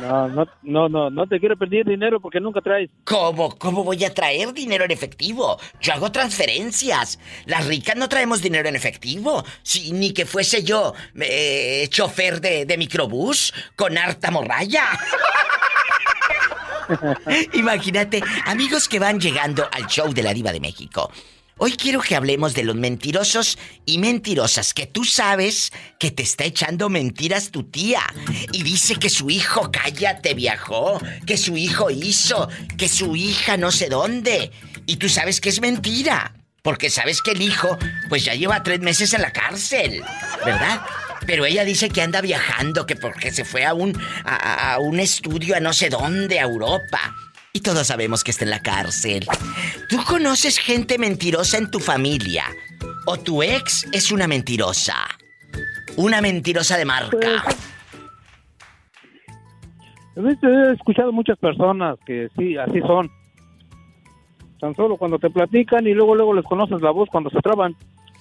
No, no, no, no, no te quiero pedir dinero porque nunca traes. ¿Cómo? ¿Cómo voy a traer dinero en efectivo? Yo hago transferencias. Las ricas no traemos dinero en efectivo. Si, ni que fuese yo eh, chofer de, de microbús con harta morralla. Imagínate, amigos que van llegando al show de la Diva de México. Hoy quiero que hablemos de los mentirosos y mentirosas que tú sabes que te está echando mentiras tu tía y dice que su hijo cállate viajó, que su hijo hizo, que su hija no sé dónde y tú sabes que es mentira porque sabes que el hijo pues ya lleva tres meses en la cárcel, ¿verdad? Pero ella dice que anda viajando, que porque se fue a un, a, a un estudio a no sé dónde, a Europa. Y todos sabemos que está en la cárcel. ¿Tú conoces gente mentirosa en tu familia? ¿O tu ex es una mentirosa? Una mentirosa de marca. He escuchado muchas personas que sí, así son. Tan solo cuando te platican y luego luego les conoces la voz cuando se traban.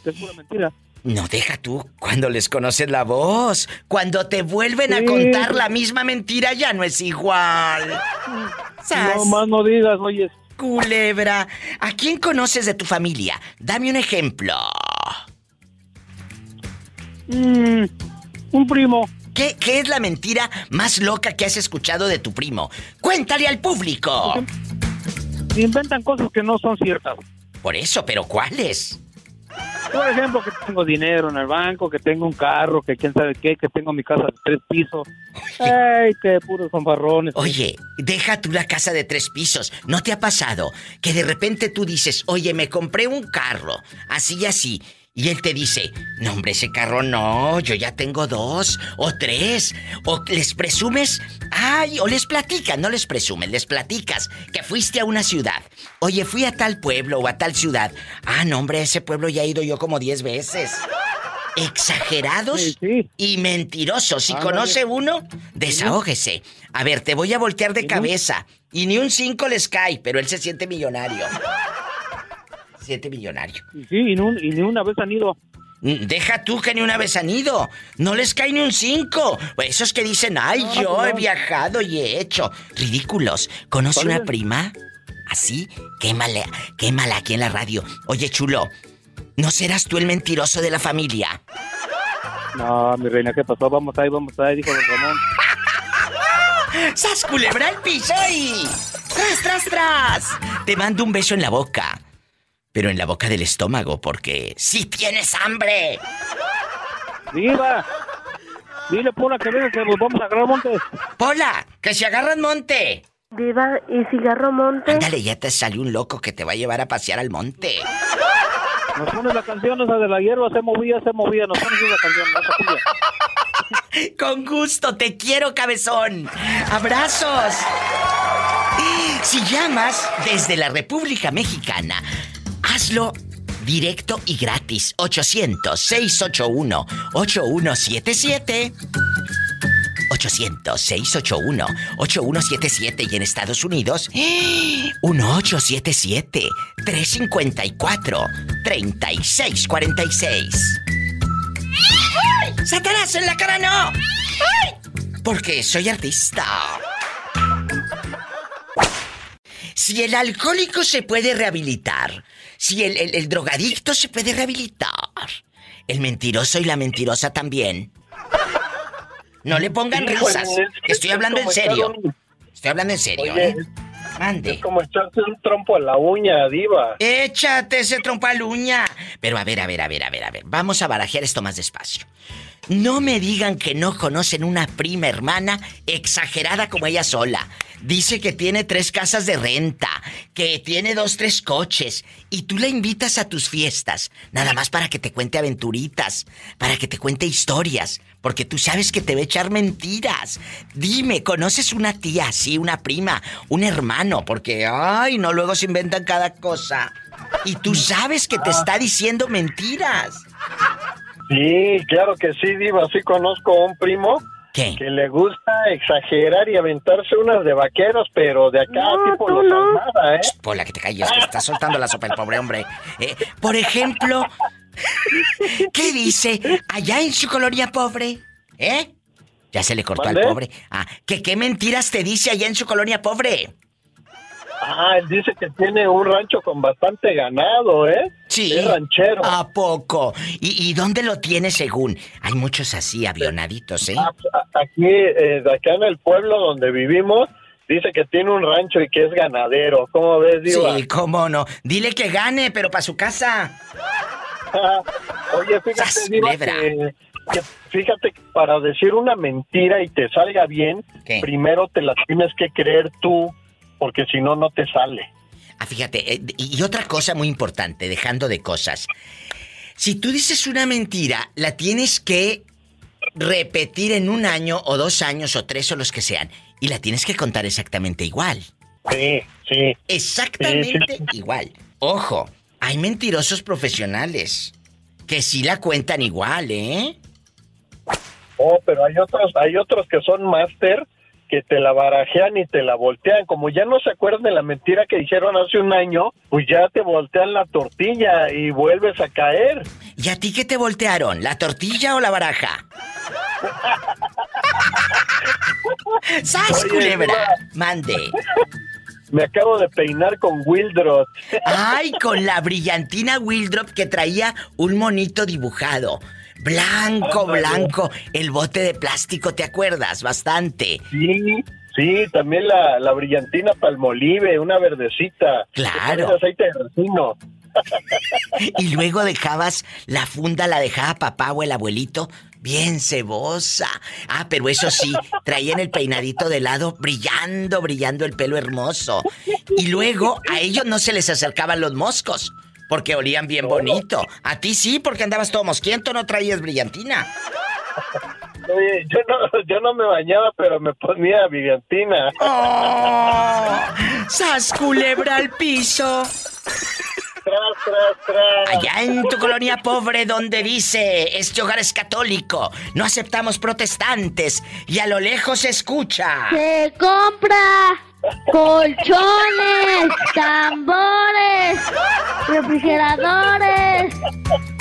Es pura mentira. No deja tú cuando les conoces la voz. Cuando te vuelven a contar la misma mentira ya no es igual. ¡Sas! No más no digas, oye. Culebra, ¿a quién conoces de tu familia? Dame un ejemplo. Mm, un primo. ¿Qué, ¿Qué es la mentira más loca que has escuchado de tu primo? Cuéntale al público. Inventan cosas que no son ciertas. Por eso, pero ¿cuáles? Por ejemplo, que tengo dinero en el banco, que tengo un carro, que quién sabe qué, que tengo mi casa de tres pisos. Ay, qué puros fanfarrones. Oye, deja tú la casa de tres pisos. ¿No te ha pasado que de repente tú dices, oye, me compré un carro, así y así? Y él te dice, no hombre, ese carro no, yo ya tengo dos o tres. O les presumes, ay, o les platicas, no les presumes, les platicas que fuiste a una ciudad. Oye, fui a tal pueblo o a tal ciudad. Ah, no hombre, ese pueblo ya he ido yo como diez veces. Exagerados y mentirosos. Si Ándale. conoce uno, desahógese. A ver, te voy a voltear de cabeza. Y ni un cinco les cae, pero él se siente millonario. Se siente millonario. Sí, y, no- y ni una vez han ido. Mm, Deja tú que ni una vez han ido. No les cae ni un cinco. Esos que dicen, ay, No, yo pues he no. viajado y he hecho. Ridículos. ¿Conoce una prima? ¿Así? Quémala, quémala aquí en la radio. Oye, chulo, ¿no serás tú el mentiroso de la familia? No, mi reina, ¿qué pasó? Vamos ahí, vamos ahí, dijo don Ramón. ¡Sas culebra el piso y... ¡Tras, tras, tras! Te mando un beso en la boca. Pero en la boca del estómago, porque... ¡Si tienes hambre! ¡Viva! Dile, Pola, que venga, que nos vamos a agarrar montes. ¡Pola! ¡Que se agarran monte! Diva, ¿y cigarro monte? Ándale, ya te salió un loco que te va a llevar a pasear al monte. Nos pones la canción esa de la hierba, se movía, se movía. Nos pones esa canción, esa. Con gusto, te quiero, cabezón. Abrazos. Si llamas desde la República Mexicana, hazlo directo y gratis. 800-681-8177. 1-800-681-8177 y en Estados Unidos, 1877-354-3646. ¡Ay! ¡Satanás en la cara no! ¡Ay! Porque soy artista. Si el alcohólico se puede rehabilitar, si el, el- el drogadicto se puede rehabilitar, el mentiroso y la mentirosa también. No le pongan Sí, risas. es Estoy es hablando en serio. Estoy hablando en serio, Oye, ¿eh? Mande. Es como echarse un trompo a la uña, diva. Échate ese trompa uña. Pero a ver, a ver, a ver, a ver, a ver. Vamos a barajear esto más despacio. No me digan que no conocen una prima hermana exagerada como ella sola. Dice que tiene tres casas de renta, que tiene dos, tres coches, y tú la invitas a tus fiestas, nada más para que te cuente aventuritas, para que te cuente historias, porque tú sabes que te va a echar mentiras. Dime, ¿conoces una tía, sí, una prima, un hermano? Porque, ay, no, luego se inventan cada cosa. Y tú sabes que te está diciendo mentiras. Sí, claro que sí, diva. Sí conozco a un primo ¿Qué? que le gusta exagerar y aventarse unas de vaqueros, pero de acá tipo los Almada, ¿eh? Pola, que te calles, que está soltando la sopa el pobre hombre. Eh, por ejemplo, ¿qué dice allá en su colonia pobre? ¿Eh? Ya se le cortó al pobre. Ah, ¿que qué mentiras te dice allá en su colonia pobre? Ah, él dice que tiene un rancho con bastante ganado, ¿eh? Sí. Es ranchero. ¿A poco? ¿Y, y dónde lo tiene según? Hay muchos así, avionaditos, ¿eh? Ah, Aquí, eh, acá en el pueblo donde vivimos, dice que tiene un rancho y que es ganadero. ¿Cómo ves, diva? Sí, cómo no. Dile que gane, pero para su casa. Oye, fíjate, ¡Sas, Diva, que, que fíjate que para decir una mentira y te salga bien, ¿Qué? primero te la tienes que creer tú, porque si no, no te sale. Ah, fíjate, eh, y otra cosa muy importante, dejando de cosas. Si tú dices una mentira, la tienes que repetir en un año o dos años o tres o los que sean. Y la tienes que contar exactamente igual. Sí, sí. Exactamente igual. Ojo, hay mentirosos profesionales que sí la cuentan igual, ¿eh? Oh, pero hay otros, hay otros que son máster que te la barajean y te la voltean. Como ya no se acuerdan de la mentira que dijeron hace un año, pues ya te voltean la tortilla y vuelves a caer. ¿Y a ti qué te voltearon? ¿La tortilla o la baraja? ¡Sas, Oye, culebra! Mande. Me acabo de peinar con Wildrot. Ay, con la brillantina Wildrop que traía un monito dibujado. Blanco, Ándale. blanco. El bote de plástico, ¿te acuerdas? Bastante. Sí, sí, también la, la brillantina palmolive, una verdecita. Claro. Aceite de resino. Y luego dejabas la funda, la dejaba papá o el abuelito bien cebosa. Ah, pero eso sí, traían el peinadito de lado, brillando, brillando el pelo hermoso. Y luego a ellos no se les acercaban los moscos, porque olían bien bonito. A ti sí, porque andabas todo mosquiento, no traías brillantina. Oye, yo no, yo no me bañaba, pero me ponía brillantina. ¡Oh! ¡Sas culebra al piso! Tras, tras, tras. Allá en tu colonia pobre donde dice, este hogar es católico, no aceptamos protestantes y a lo lejos se escucha. Se compra colchones, tambores, refrigeradores,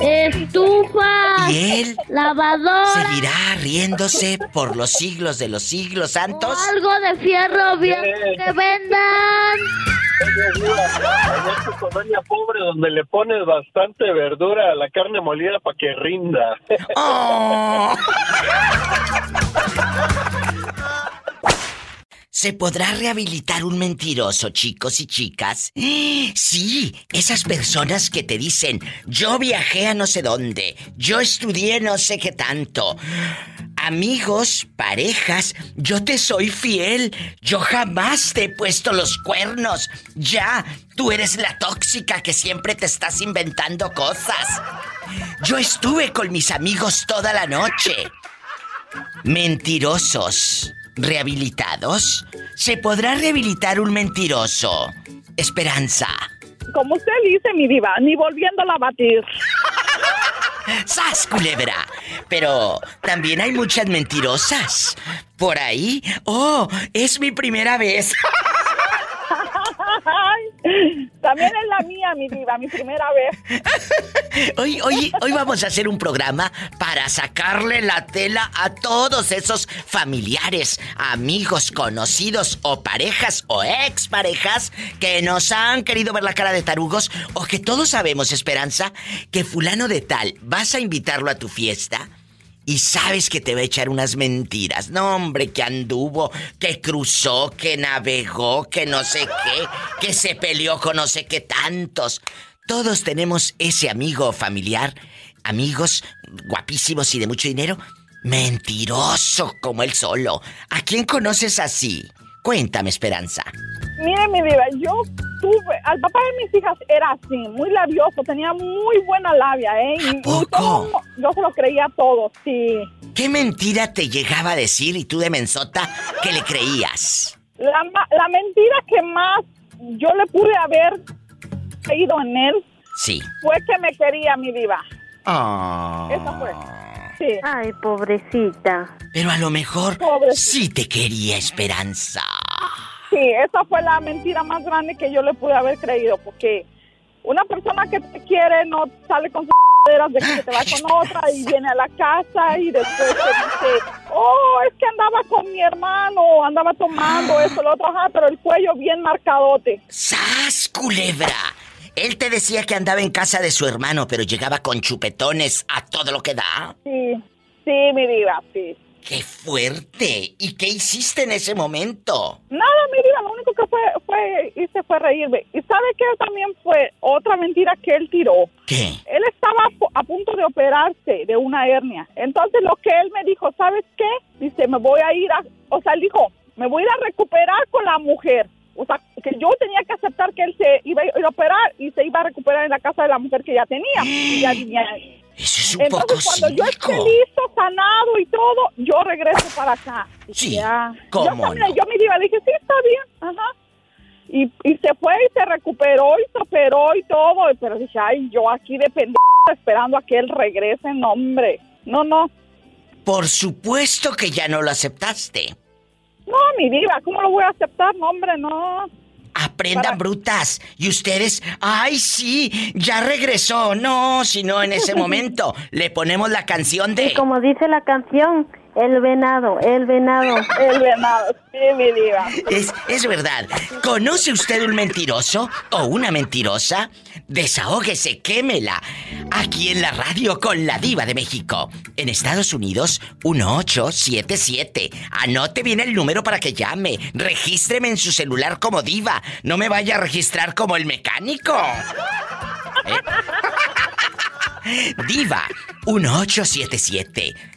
estufas, Y él lavadoras, seguirá riéndose por los siglos de los siglos santos. algo de fierro viejo que vendan. Oye, mira, allá en tu colonia pobre donde le pones bastante verdura a la carne molida para que rinda. ¡Oh! ¿Se podrá rehabilitar un mentiroso, chicos y chicas? Sí, esas personas que te dicen, yo viajé a no sé dónde, yo estudié no sé qué tanto. Amigos, parejas, yo te soy fiel, yo jamás te he puesto los cuernos. Ya, tú eres la tóxica que siempre te estás inventando cosas. Yo estuve con mis amigos toda la noche. Mentirosos. ¿Rehabilitados? ¿Se podrá rehabilitar un mentiroso? Esperanza. Como usted dice, mi diva, ni volviéndola a batir. ¡Sas, culebra! Pero también hay muchas mentirosas. por ahí. Oh, es mi primera vez. También es la mía, mi diva, mi primera vez. Hoy, hoy, hoy vamos a hacer un programa para sacarle la tela a todos esos familiares, amigos, conocidos o parejas o exparejas que nos han querido ver la cara de tarugos o que todos sabemos, Esperanza, que fulano de tal, vas a invitarlo a tu fiesta y sabes que te va a echar unas mentiras. No, hombre, que anduvo, que cruzó, que navegó, que no sé qué, que se peleó con no sé qué tantos. Todos tenemos ese amigo familiar, amigos guapísimos y de mucho dinero, mentiroso como él solo. ¿A quién conoces así? Cuéntame, Esperanza. Mire, mi vida, yo tuve, al papá de mis hijas era así, muy labioso, tenía muy buena labia, ¿eh? Y- y todo- yo se lo creía todo, sí. ¿Qué mentira te llegaba a decir y tú de mensota que le creías? La, ma- la mentira que más yo le pude haber creído en él Sí. fue que me quería, mi diva. Ah. Esa fue. Sí. Ay, pobrecita. Pero a lo mejor sí te quería Esperanza. Sí, esa fue la mentira más grande que yo le pude haber creído, porque una persona que te quiere no sale con sus de que te va con otra y viene a la casa y después te dice, oh, es que andaba con mi hermano, andaba tomando esto, lo otro, ajá, pero el cuello bien marcadote. ¡Sas, culebra! Él te decía que andaba en casa de su hermano, pero llegaba con chupetones a todo lo que da. Sí, sí, mi diva, sí. ¡Qué fuerte! ¿Y qué hiciste en ese momento? Nada, mi vida, lo único que fue, fue hice fue reírme. ¿Y sabe qué también fue otra mentira que él tiró? ¿Qué? Él estaba a pu- a punto de operarse de una hernia. Entonces lo que él me dijo, ¿sabes qué? Dice, me voy a ir a... O sea, él dijo, me voy a ir a recuperar con la mujer. O sea, que yo tenía que aceptar que él se iba a ir a operar y se iba a recuperar en la casa de la mujer que ya tenía. Y ya ahí. Eso es un Entonces, poco cuando yo esté listo, sanado y todo, yo regreso para acá. Sí, Ya. ¿cómo yo, no? yo me diva, dije, sí, está bien. Ajá. Y, y se fue y se recuperó y se operó y todo. Pero dije, ay, yo aquí de pendeja esperando a que él regrese. No, hombre. No, no. Por supuesto que ya no lo aceptaste. No, mi diva, ¿cómo lo voy a aceptar? No, hombre, no. Aprendan brutas. Y ustedes, ay sí, ya regresó. No, si no en ese momento le ponemos la canción de... Y como dice la canción, el venado, el venado. El venado, sí, mi diva. Es, es verdad. ¿Conoce usted un mentiroso o una mentirosa? Desahógese, quémela. Aquí en la radio con la diva de México. En Estados Unidos, 1877. Anote bien el número para que llame. Regístreme en su celular como diva. No me vaya a registrar como el mecánico. ¿Eh? Diva,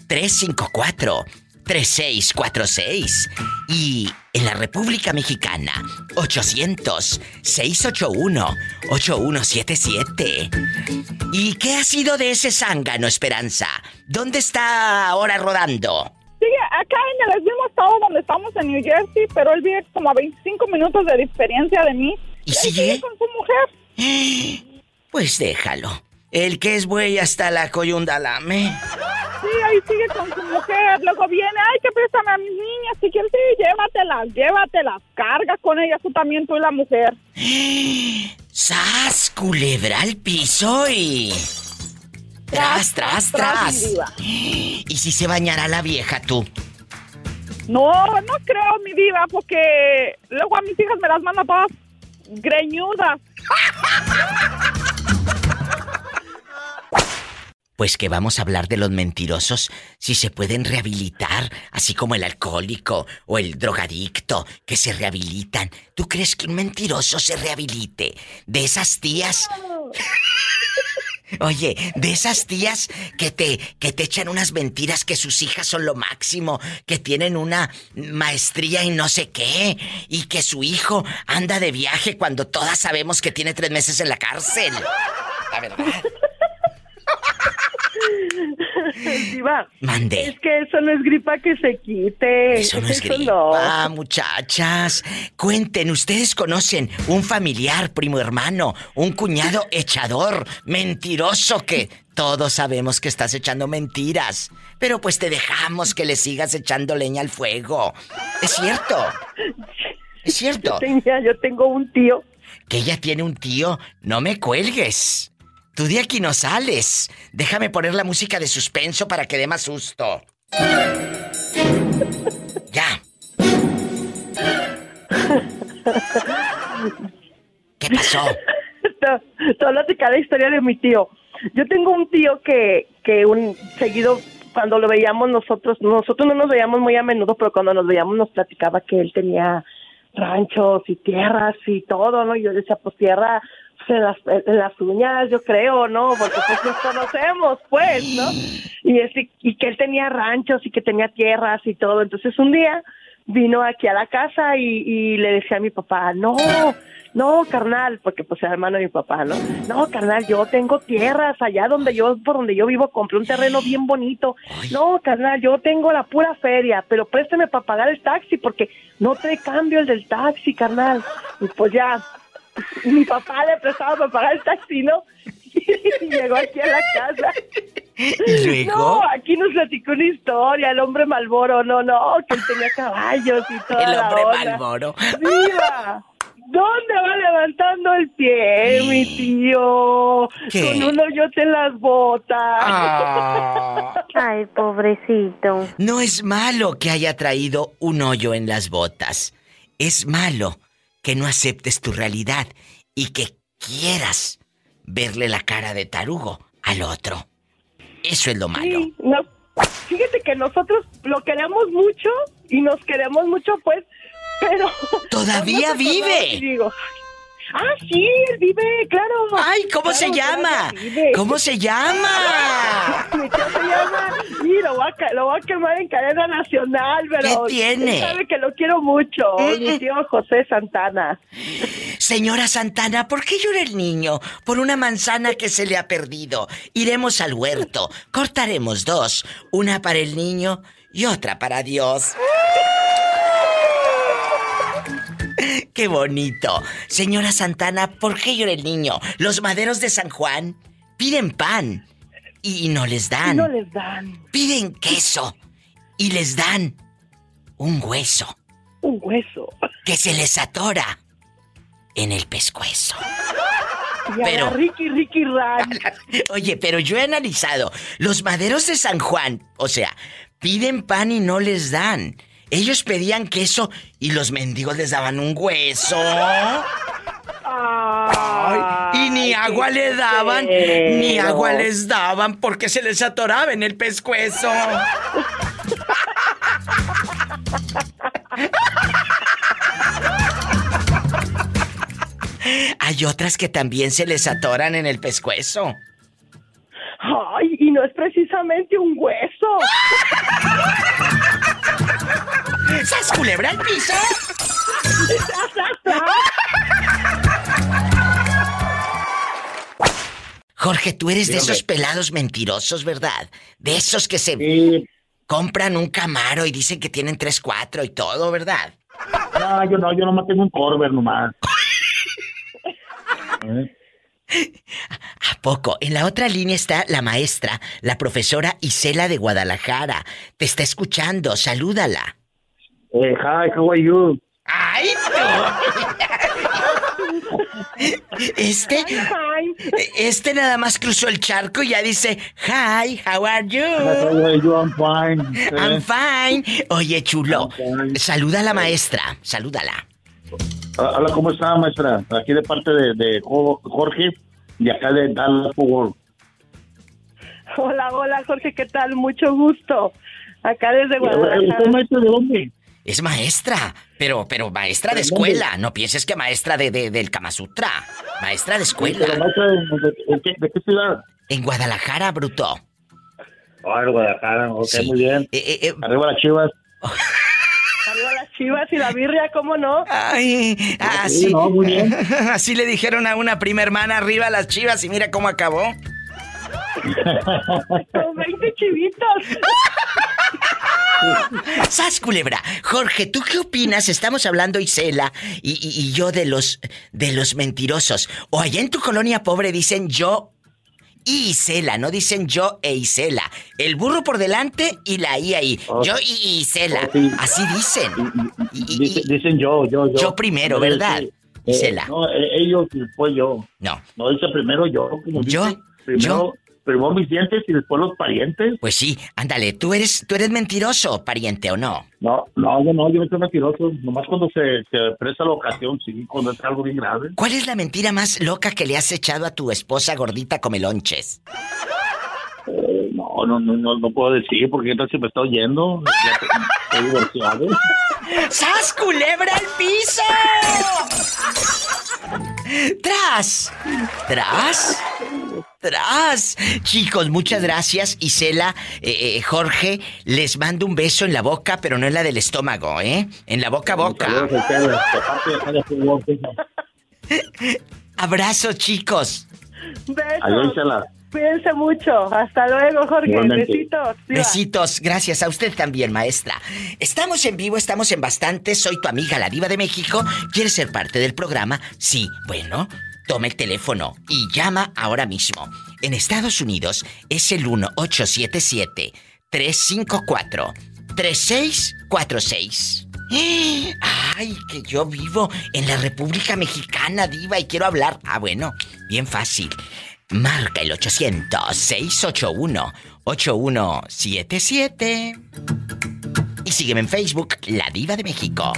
1877-354-3646. Y en la República Mexicana, 800-681-8177. ¿Y qué ha sido de ese zángano, Esperanza? ¿Dónde está ahora rodando? Sigue acá en el mismo estado donde estamos en New Jersey, pero él vive como a 25 minutos de diferencia de mí. ¿Y él sigue? con su mujer. Pues déjalo. El que es buey hasta la coyunda lame. Sí, ahí sigue con su mujer. Luego viene, ay, que préstame a mis niñas. Si quieres, sí, llévatelas, llévatelas. Carga con ellas tú también, tú y la mujer. ¡Sas! Culebra al piso y. Tras, tras, tras. ¿Y si se bañará la vieja tú? No, no creo, mi diva, porque luego a mis hijas me las manda todas greñudas. Pues que vamos a hablar de los mentirosos, si se pueden rehabilitar, así como el alcohólico o el drogadicto, que se rehabilitan. ¿Tú crees que un mentiroso se rehabilite? De esas tías. Oye, de esas tías que te, que te echan unas mentiras que sus hijas son lo máximo, que tienen una maestría y no sé qué, y que su hijo anda de viaje cuando todas sabemos que tiene tres meses en la cárcel. La verdad. Diva, Mande. Es que eso no es gripa que se quite. Eso no es gripa, muchachas. Cuenten, ¿ustedes conocen un familiar, primo hermano, un cuñado echador, mentiroso que todos sabemos que estás echando mentiras? Pero pues te dejamos que le sigas echando leña al fuego. Es cierto. Es cierto. Yo, tenía, yo tengo un tío. Que ella tiene un tío. No me cuelgues. Tú de aquí no sales. Déjame poner la música de suspenso para que dé más susto. ya. ¿Qué pasó? Te a platicar la historia de mi tío. Yo tengo un tío que, que un seguido cuando lo veíamos nosotros, nosotros no nos veíamos muy a menudo, pero cuando nos veíamos nos platicaba que él tenía ranchos y tierras y todo, ¿no? Y yo decía, pues tierra en las, en las uñas, yo creo, ¿no? Porque pues nos conocemos, pues, ¿no? Y, ese, y que él tenía ranchos y que tenía tierras y todo. Entonces un día vino aquí a la casa y, y le decía a mi papá, no, no, carnal, porque pues era hermano de mi papá, ¿no? No, carnal, yo tengo tierras allá donde yo, por donde yo vivo, compré un terreno bien bonito. No, carnal, yo tengo la pura feria, pero préstame para pagar el taxi porque no te cambio el del taxi, carnal. Y pues ya, mi papá le prestaba para pagar el taxi, ¿no? Y llegó aquí a la casa. ¿Y luego? No, aquí nos platicó una historia, el hombre Malboro, no, no, que él tenía caballos y todo. El hombre Malboro. ¡Viva! ¿Dónde va levantando el pie, mi tío? ¿Qué? Con un hoyote en las botas. Ah. Ay, pobrecito. No es malo que haya traído un hoyo en las botas. Es malo que no aceptes tu realidad y que quieras verle la cara de tarugo al otro. Eso es lo malo. Sí, no, fíjate que nosotros lo queremos mucho y nos queremos mucho, pues, pero... ¡Todavía vive! digo, ah, sí, él vive, claro. ¡Ay, cómo se llama! claro. ¿Cómo se llama? Mi tío se llama, sí, lo voy, a, lo voy a quemar en cadena nacional, pero... ¿Qué tiene? él sabe que lo quiero mucho, mi tío José Santana. Señora Santana, ¿por qué llora el niño? Por una manzana que se le ha perdido. Iremos al huerto, cortaremos dos, una para el niño y otra para Dios. ¡Qué bonito! Señora Santana, ¿por qué llora el niño? Los maderos de San Juan piden pan y no les dan. No les dan Piden queso y les dan un hueso un hueso. que se les atora en el pescuezo. Y a Pero- la Ricky, Ricky Ran. Oye, pero yo he analizado, los maderos de San Juan, o sea, piden pan y no les dan. Ellos pedían queso y los mendigos les daban un hueso. Ay, y ni agua le daban, ni agua les daban porque se les atoraba en el pescuezo. Hay otras que también se les atoran en el pescuezo. Ay, y no es precisamente un hueso. ¡Sas culebra al piso! Jorge, tú eres de esos pelados mentirosos, ¿verdad? De esos que se compran un camaro y dicen que tienen 3-4 y todo, ¿verdad? No, yo no, yo nomás tengo un Corver nomás. ¿Eh? ¿A poco? En la otra línea está la maestra, la profesora Isela de Guadalajara. Te está escuchando, salúdala. Eh, hi, how are you? ¡Ay, Este, este nada más cruzó el charco y ya dice, Hi, how are you? How are you? I'm fine. I'm fine. Oye, chulo, saluda a la maestra, salúdala. Ah, Hola, ¿cómo está, maestra? Aquí de parte de, de Jo- Jorge y acá de Dallas Worth. Hola, hola, Jorge, ¿qué tal? Mucho gusto. Acá desde Eh, Guadalajara. ¿Usted maestra de dónde? Es maestra, pero, pero maestra de escuela. No pienses que maestra de, de- del Kama Sutra. Maestra de Pero escuela. maestra de, de- de qué, de qué ciudad? En Guadalajara, bruto. Ah, en Guadalajara, ok, Sí. muy bien. Eh, eh, Arriba las chivas. Chivas y la birria, ¿cómo no? Ay, así. Sí, no, muy bien. Así le dijeron a una prima hermana arriba las chivas y mira cómo acabó. Con 20 chivitos. ¡Sas, culebra! Jorge, ¿tú qué opinas? Estamos hablando Isela y, y- y yo de los de los mentirosos. O allá en tu colonia pobre dicen yo y Isela, no dicen yo e Isela. El burro por delante y la I ahí. Oh. Yo y Isela. Oh, sí. Así dicen. Dice- dicen yo, yo, yo. Yo primero, ¿verdad? sí. Isela. Eh, no, eh, ellos y después yo. No. No, dice primero yo. Como ¿Yo? dice. Primero, primero mis dientes y después los parientes. Pues sí, ándale, tú eres tú eres mentiroso, pariente o no. No, no, yo no, yo no soy mentiroso. Nomás cuando se, se presta la ocasión, sí, cuando es algo bien grave. ¿Cuál es la mentira más loca que le has echado a tu esposa gordita come lonches? Eh, no, no, no, no, no puedo decir porque entonces me está oyendo. Estoy divorciado. ¡Sas, culebra al piso! ¡Tras! ¡Tras! ¡Tras! Chicos, muchas gracias. Isela, eh, eh, Jorge, les mando un beso en la boca, pero no en la del estómago, ¿eh? En la boca a boca. Saludos a ustedes, de parte de Javier Fútbol, fija. Abrazos, chicos. Besos. Adiós, Isela. Cuídense mucho. Hasta luego, Jorge. Igualmente. Besitos. Viva. Besitos, gracias a usted también, maestra. Estamos en vivo, estamos en bastante. Soy tu amiga, la Diva de México. ¿Quieres ser parte del programa? Sí, bueno, toma el teléfono y llama ahora mismo. En Estados Unidos es el 1877-354-3646. Ay, que yo vivo en la República Mexicana, Diva, y quiero hablar. Ah, bueno, bien fácil. Marca el 800-681-8177. Y sígueme en Facebook, La Diva de México.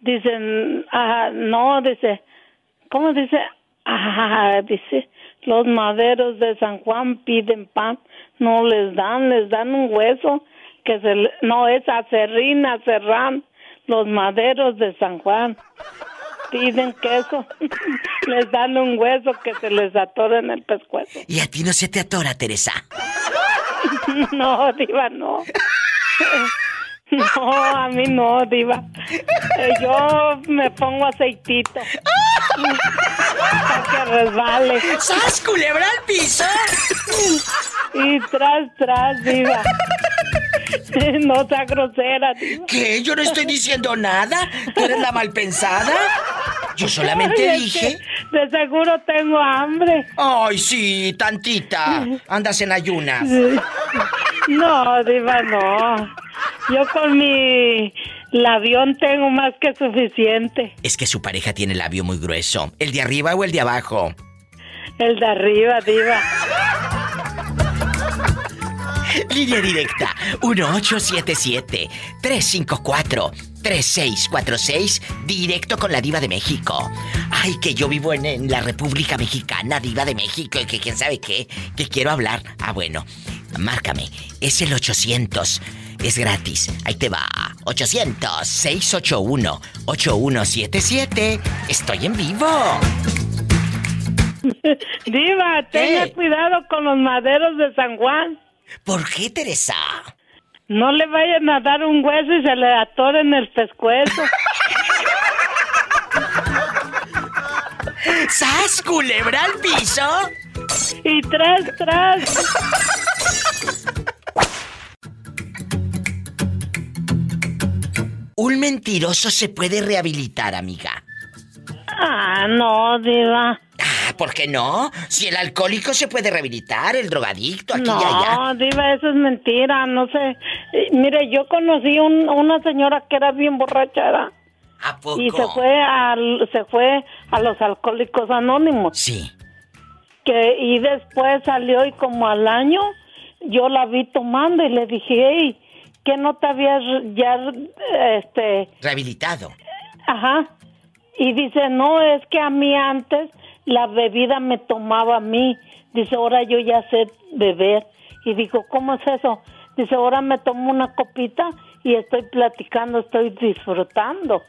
Dicen, ah, no, dice, ¿cómo dice? Ah, dice, los maderos de San Juan piden pan, no les dan, les dan un hueso que se, no es acerrín, acerrán, los maderos de San Juan piden queso, les dan un hueso que se les atora en el pescuezo. Y a ti no se te atora, Teresa. No, diva, no. No, a mí no, diva. Eh, Yo me pongo aceitito. Para que resbale. ¡Sas, culebra al piso! Y tras, tras, diva. No sea grosera, diva. ¿Qué? Yo no estoy diciendo nada. ¿Tú eres la malpensada? Yo solamente Ay, dije... De seguro tengo hambre. Ay, sí, tantita. Andas en ayunas. No, diva, no. Yo con mi labión tengo más que suficiente. Es que su pareja tiene el labio muy grueso. ¿El de arriba o el de abajo? El de arriba, diva. Línea directa 1877-354-3646 Directo con la diva de México Ay, que yo vivo en, en la República Mexicana, diva de México Y que quién sabe qué, que quiero hablar Ah, bueno, márcame Es el 800 es gratis. Ahí te va. 800-681-8177. Estoy en vivo. Diva, tenga cuidado con los maderos de San Juan. ¿Por qué, Teresa? No le vayan a dar un hueso y se le atoren el pescuezo. ¡Sas, culebra al piso! Y tras, tras. Un mentiroso se puede rehabilitar, amiga. Ah, no, diva. Ah, ¿por qué no? Si el alcohólico se puede rehabilitar, el drogadicto, aquí y allá. No, diva, eso es mentira, no sé. Eh, mire, yo conocí un- una señora que era bien borrachera. ¿A poco? Y se fue al, se fue a los alcohólicos anónimos. Sí. Que, y después salió y como al año yo la vi tomando y le dije, hey, que no te habías ya, este, Rehabilitado. Ajá. Y dice, no, es que a mí antes la bebida me tomaba a mí. Dice, ahora yo ya sé beber. Y digo, ¿cómo es eso? Dice, ahora me tomo una copita y estoy platicando, estoy disfrutando.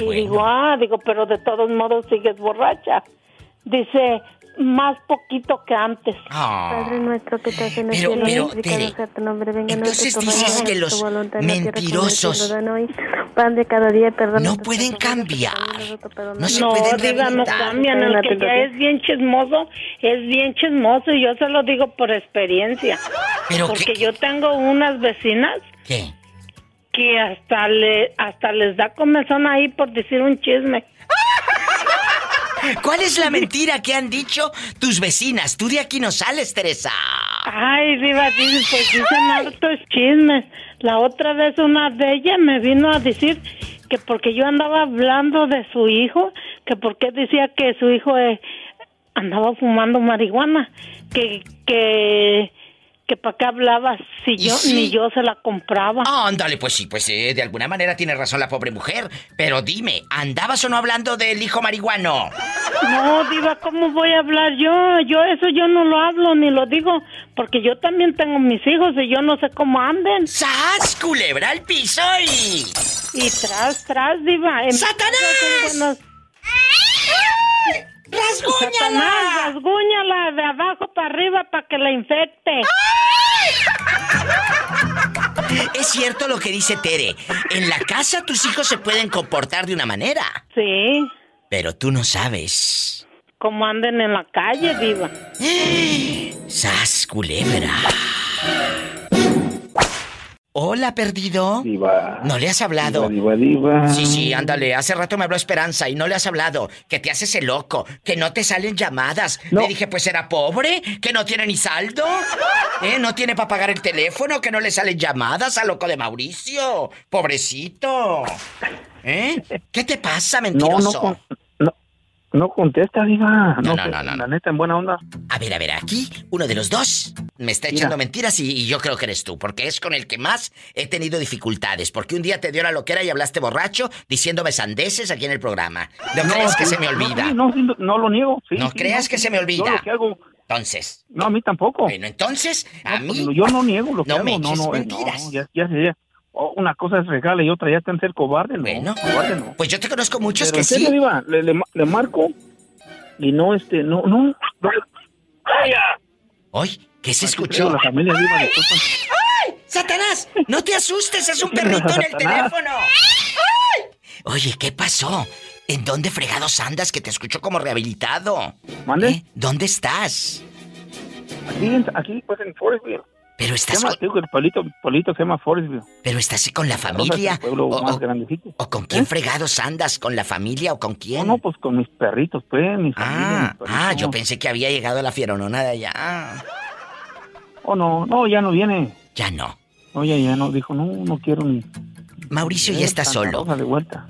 y digo, ah, digo, pero de todos modos sigues borracha. Dice, más poquito que antes. Padre nuestro que estás en el Pero, cielo, pero, Tere, sea tu nombre, venga entonces dices que los mentirosos cada día, perdón. No pueden cambiar. No se no, pueden diva, no cambian. El que ya es bien chismoso, es bien chismoso. Y yo se lo digo por experiencia. Pero Porque yo tengo unas vecinas ¿Qué? que hasta, le, hasta les da comezón ahí por decir un chisme. ¿Cuál es la mentira que han dicho tus vecinas? Tú de aquí no sales, Teresa. Ay, Diva, pues dicen hartos chismes. La otra vez una de ellas me vino a decir que porque yo andaba hablando de su hijo, que porque decía que su hijo eh, andaba fumando marihuana, que que que para qué hablaba si yo sí? ni yo se la compraba. Ándale, pues sí, pues eh, de alguna manera tiene razón la pobre mujer. Pero dime, ¿andabas o no hablando del hijo marihuano? No, Diva, ¿cómo voy a hablar yo? Yo eso yo no lo hablo ni lo digo, porque yo también tengo mis hijos y yo no sé cómo anden. ¡Sas, culebra al piso y... Y tras, tras, Diva. en- ¡Satanás! ¡Rasguñala! Satanás, rasguñala de abajo para arriba para que la infecte. Es cierto lo que dice Tere. En la casa tus hijos se pueden comportar de una manera. Sí. Pero tú no sabes. Como anden en la calle, Diva. ¡Sas, culebra! Hola, perdido. Diva. ¿No le has hablado? Diva, diva, diva. Sí, sí, ándale. Hace rato me habló Esperanza y no le has hablado. Que te haces el loco, que no te salen llamadas. Le dije, pues era pobre, que no tiene ni saldo. ¿Eh? No tiene para pagar el teléfono, que no le salen llamadas al loco de Mauricio. Pobrecito. ¿Eh? ¿Qué te pasa, No, no, mentiroso? con- no, no contesta, Diva. No, No, no, no, no, La neta, en buena onda. A ver, a ver, aquí uno de los dos me está echando mentiras y, yo creo que eres tú, porque es con el que más he tenido dificultades. Porque un día te dio la loquera y hablaste borracho diciéndome sandeces aquí en el programa. No, creas que se me olvida. No, no, lo niego. sí, No creas que se me olvida. Entonces, no, a mí tampoco. bueno, entonces, a No, mí. pues, Yo no niego lo que No hago. me no, no, eh, mentiras. ya, ya. Oh, una cosa es regala y otra ya está en ser cobarde, no. Bueno, cobarde no. pues yo te conozco muchos Pero que sí. Le, le, le marco y no, este, no, no. Hoy, ¿qué se escuchó? traigo La familia Diva, disculpa. ¡Ay! ¡Satanás! ¡No te asustes! ¡Es un perrito en el teléfono! ¡Ay! Oye, ¿qué pasó? ¿En dónde fregados andas que te escucho como rehabilitado? ¿Mande? ¿Eh? ¿Dónde estás? Aquí, aquí, pues en Forestville. Pero Se estás llama, con, el pueblito, el pueblito se llama Forestville. pero estás con la es familia. el pueblo o, más o- o con quién fregados andas? ¿Con la familia o con quién? No, no, pues con mis perritos, pues, mis ah, familias, mis ah, yo pensé que había llegado la fieronona de allá. Oh, no, no, ya no viene. Ya no. No, ya, no, dijo, no, no quiero ni... Mauricio ya Eh, está solo.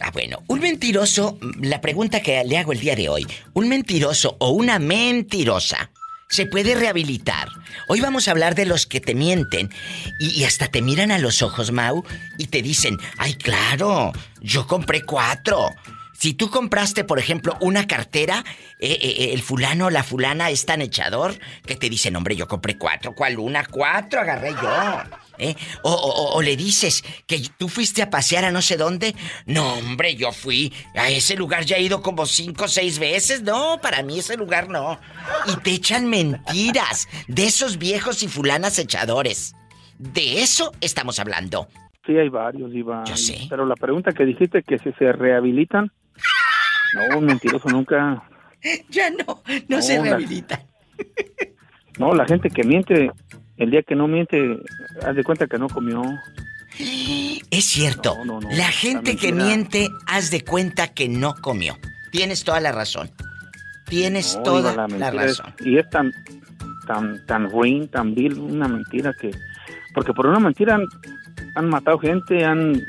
Ah, bueno, un mentiroso, la pregunta que le hago el día de hoy, ¿un mentiroso o una mentirosa se puede rehabilitar? Hoy vamos a hablar de los que te mienten y, hasta te miran a los ojos, Mau, y te dicen, ay, claro, yo compré cuatro. Si tú compraste, por ejemplo, una cartera, eh, eh, el fulano o la fulana es tan echador que te dicen, hombre, yo compré cuatro. ¿Cuál una? Cuatro agarré yo. ¿Eh? O, o- o le dices que tú fuiste a pasear a no sé dónde. No, hombre, yo fui. A ese lugar ya he ido como cinco o seis veces. No, para mí ese lugar no. Y te echan mentiras de esos viejos y fulanas echadores. De eso estamos hablando. Sí, hay varios, Iba. Yo sé. Pero la pregunta que dijiste, que si se rehabilitan... No, mentiroso nunca... Ya no, no se la- rehabilita. No, la gente que miente, el día que no miente, haz de cuenta que no comió. Es cierto. No, no, no, la gente que miente, haz de cuenta que no comió. Tienes toda la razón. Tienes toda la, es- razón. y es tan, tan, tan ruin, tan vil, una mentira que... Porque por una mentira han, han matado gente, han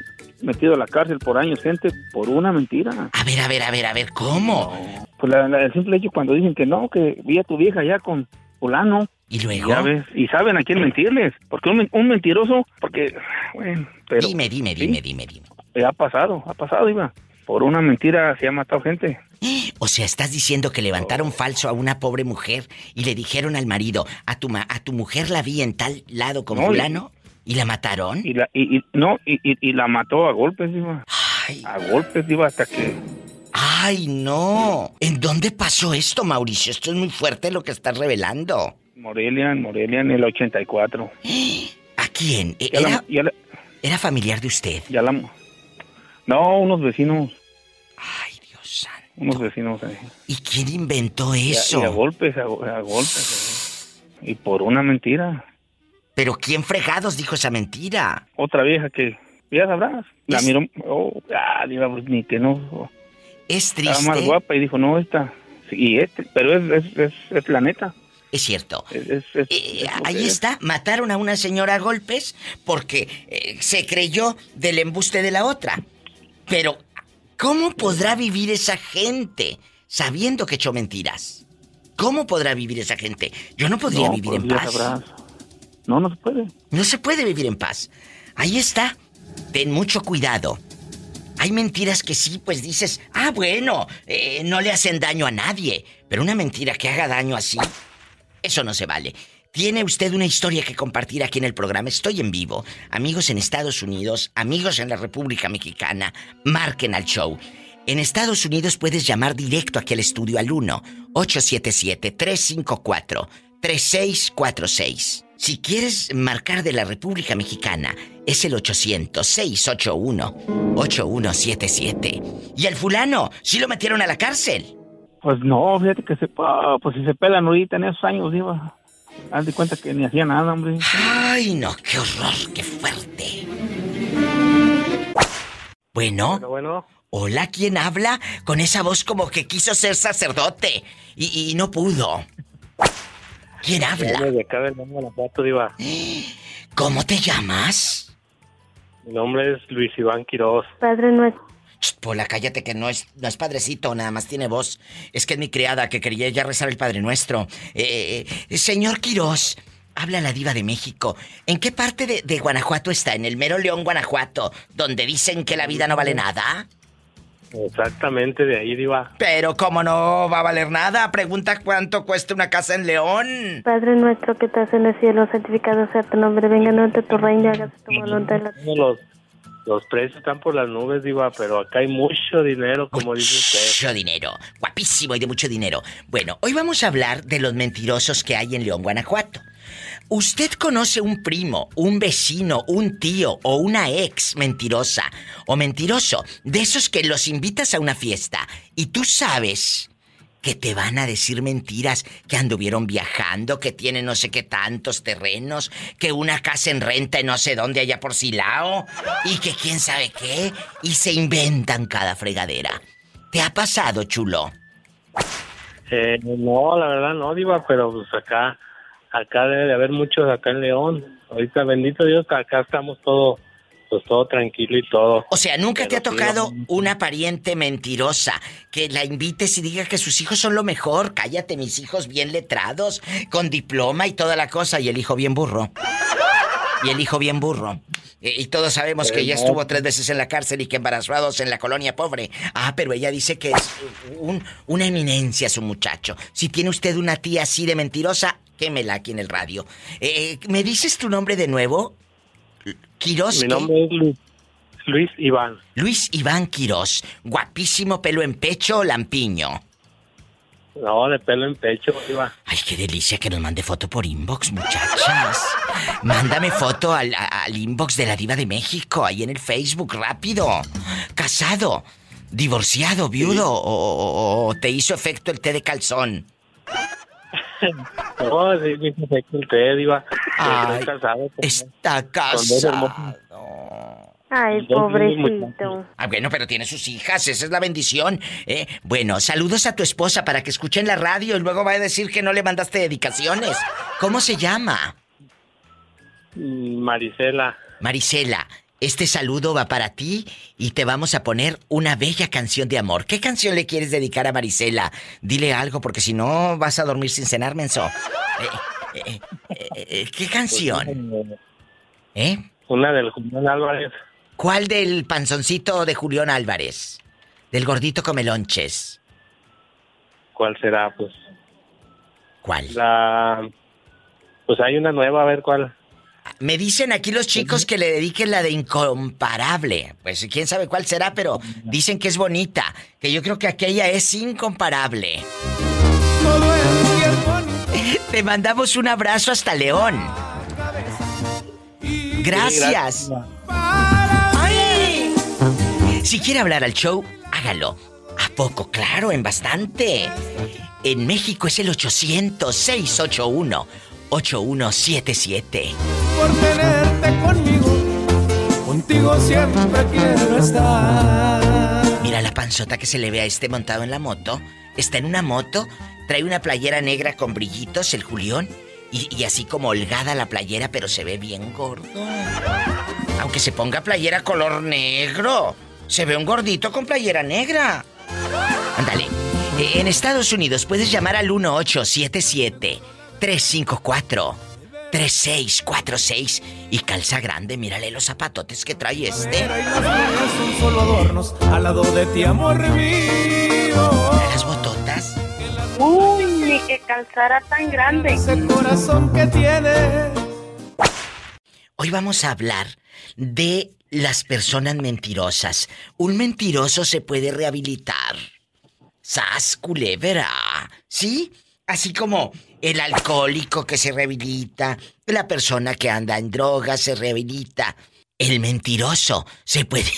metido a la cárcel por años gente por una mentira. A ver, a ver, a ver, a ver, ¿cómo? Pues la- la- el simple hecho cuando dicen que no, que vi a tu vieja ya con fulano. Y luego. Ya ves, y saben a quién mentirles. Porque un, un mentiroso, porque, bueno, pero... dime, dime, ¿sí? dime, dime, dime. Eh, ha pasado, ha pasado, Iba. Por una mentira se ha matado gente. O sea, estás diciendo que levantaron falso a una pobre mujer y le dijeron al marido, a tu ma- a tu mujer la vi en tal lado con No, y- fulano y la mataron. Y la, y, y- no, y, y- y la mató a golpes, Iba. A golpes, Iba, hasta que... Ay, no. ¿En dónde pasó esto, Mauricio? Esto es muy fuerte lo que estás revelando. Morelia, en Morelia en el 84. ¿A quién? ¿E- Ya la- ¿Era, ya la- era familiar de usted? Ya la... No, unos vecinos. Ay, Dios santo. Unos vecinos. eh. ¿Y quién inventó Y a- eso? Y a, golpes, a, a golpes. eh. Y por una mentira. Pero ¿quién fregados dijo esa mentira? Otra vieja que, ya sabrás, la Es- miró, oh, ah, pues, ni que no. Es Estaba triste. más guapa y dijo, no, esta. Y este, pero es, es, es, es la neta. Es cierto. Es, es- es- Eh, ahí está, mataron a una señora a golpes porque eh, se creyó del embuste de la otra. Pero, ¿cómo podrá vivir esa gente sabiendo que echó mentiras? ¿Cómo podrá vivir esa gente? Yo no podría No, vivir pues, en paz. sabrás. No, no se puede. No se puede vivir en paz. Ahí está. Ten mucho cuidado. Hay mentiras que sí, pues dices, ah, bueno, eh, no le hacen daño a nadie. Pero una mentira que haga daño así, eso no se vale. Tiene usted una historia que compartir aquí en el programa. Estoy en vivo. Amigos en Estados Unidos, amigos en la República Mexicana, marquen al show. En Estados Unidos puedes llamar directo aquí al estudio al 1-877-354-3646. Si quieres marcar de la República Mexicana, es el 800-681-8177. Y el fulano, sí lo metieron a la cárcel. Pues no, fíjate que se, ah, pues si se pelan ahorita en esos años, diva. Haz de cuenta que ni hacía nada, hombre. Ay, no, qué horror, qué fuerte. Bueno, Bueno, hola, ¿quién habla? Con esa voz como que quiso ser sacerdote y, y no pudo. ¿Quién habla? de acá del Guanajuato, Diva. ¿Cómo te llamas? Mi nombre es Luis Iván Quiroz. Padre nuestro. Pola, cállate que no es, no es padrecito, nada más tiene voz. Es que es mi criada que quería ya rezar el Padre Nuestro. Eh, eh, señor Quirós, habla la diva de México. ¿En qué parte de, de Guanajuato está? ¿En el mero León, Guanajuato? Donde dicen que la vida no vale nada. Exactamente, de ahí, Diva. Pero ¿cómo no va a valer nada? Pregunta cuánto cuesta una casa en León. Padre nuestro que estás en el cielo, santificado sea tu nombre, venga no tu reino, hágase tu voluntad en la Los, los precios están por las nubes, Diva, pero acá hay mucho dinero, como dice usted. Mucho dinero, guapísimo y de mucho dinero. Bueno, hoy vamos a hablar de los mentirosos que hay en León, Guanajuato. ¿Usted conoce un primo, un vecino, un tío o una ex mentirosa o mentiroso de esos que los invitas a una fiesta y tú sabes que te van a decir mentiras, que anduvieron viajando, que tienen no sé qué tantos terrenos, que una casa en renta en no sé dónde allá por Silao y que quién sabe qué y se inventan cada fregadera? ¿Te ha pasado, chulo? Eh, no, la verdad no, Diva, pero pues acá, acá debe de haber muchos acá en León. Ahorita, bendito Dios, acá estamos todo, pues todo tranquilo y todo. O sea, nunca te ha tocado una pariente mentirosa que la invites y diga que sus hijos son lo mejor. Cállate, mis hijos bien letrados, con diploma y toda la cosa, y el hijo bien burro. Y el hijo bien burro. Eh, Y todos sabemos que Eh, ella estuvo tres veces en la cárcel y que embarazados en la colonia pobre. Ah, pero ella dice que es un- una eminencia su muchacho. Si tiene usted una tía así de mentirosa, quémela aquí en el radio. Eh, ¿Me dices tu nombre de nuevo? Quirós. Mi nombre es Luis, Luis Iván. Luis Iván Quirós, guapísimo pelo en pecho o lampiño. No, de pelo en pecho, Diva. Ay, qué delicia que nos mande foto por inbox, muchachas. Mándame foto al, al inbox de la Diva de México, ahí en el Facebook, rápido. Casado, divorciado, viudo, o, o- o te hizo efecto el té de calzón. No, sí, me hizo efecto el té, Diva. Ay, casado. con- Está casado. Ay, pobrecito. Ah, bueno, pero tiene sus hijas, esa es la bendición. ¿eh? Bueno, saludos a tu esposa para que escuchen la radio y luego va a decir que no le mandaste dedicaciones. ¿Cómo se llama? Marisela. Marisela, este saludo va para ti y te vamos a poner una bella canción de amor. ¿Qué canción le quieres dedicar a Marisela? Dile algo porque si no vas a dormir sin cenar, menso. Eh, eh, eh, ¿Qué canción? ¿Eh? Una del Julián Álvarez. ¿Cuál del panzoncito de Julián Álvarez? Del gordito comelonches. ¿Cuál será? Pues ¿Cuál? la... Pues hay una nueva, a ver cuál. Me dicen aquí los chicos que le dediquen la de incomparable. Pues quién sabe cuál será, pero dicen que es bonita. Que yo creo que aquella es incomparable. Te mandamos un abrazo hasta León. Gracias. ¡Ay! Si quiere hablar al show, hágalo. ¿A poco? Claro, en bastante. En México es el 800-681-8177. Por tenerte conmigo, contigo siempre quiero estar. Mira la panzota que se le ve a este montado en la moto. Está en una moto, trae una playera negra con brillitos, el Julión, y, y así como holgada la playera, pero se ve bien gordo. Aunque se ponga playera color negro, se ve un gordito con playera negra. Ándale. En Estados Unidos puedes llamar al 1877-354-3646 y calza grande. Mírale los zapatotes que trae este. Al lado de ti, amor mío. Las bototas. Uy, ni que calzara tan grande. Ese corazón que tiene. Hoy vamos a hablar de las personas mentirosas. Un mentiroso se puede rehabilitar. ¡Sas, culebra! ¿Sí? Así como el alcohólico que se rehabilita, la persona que anda en drogas se rehabilita. El mentiroso se puede...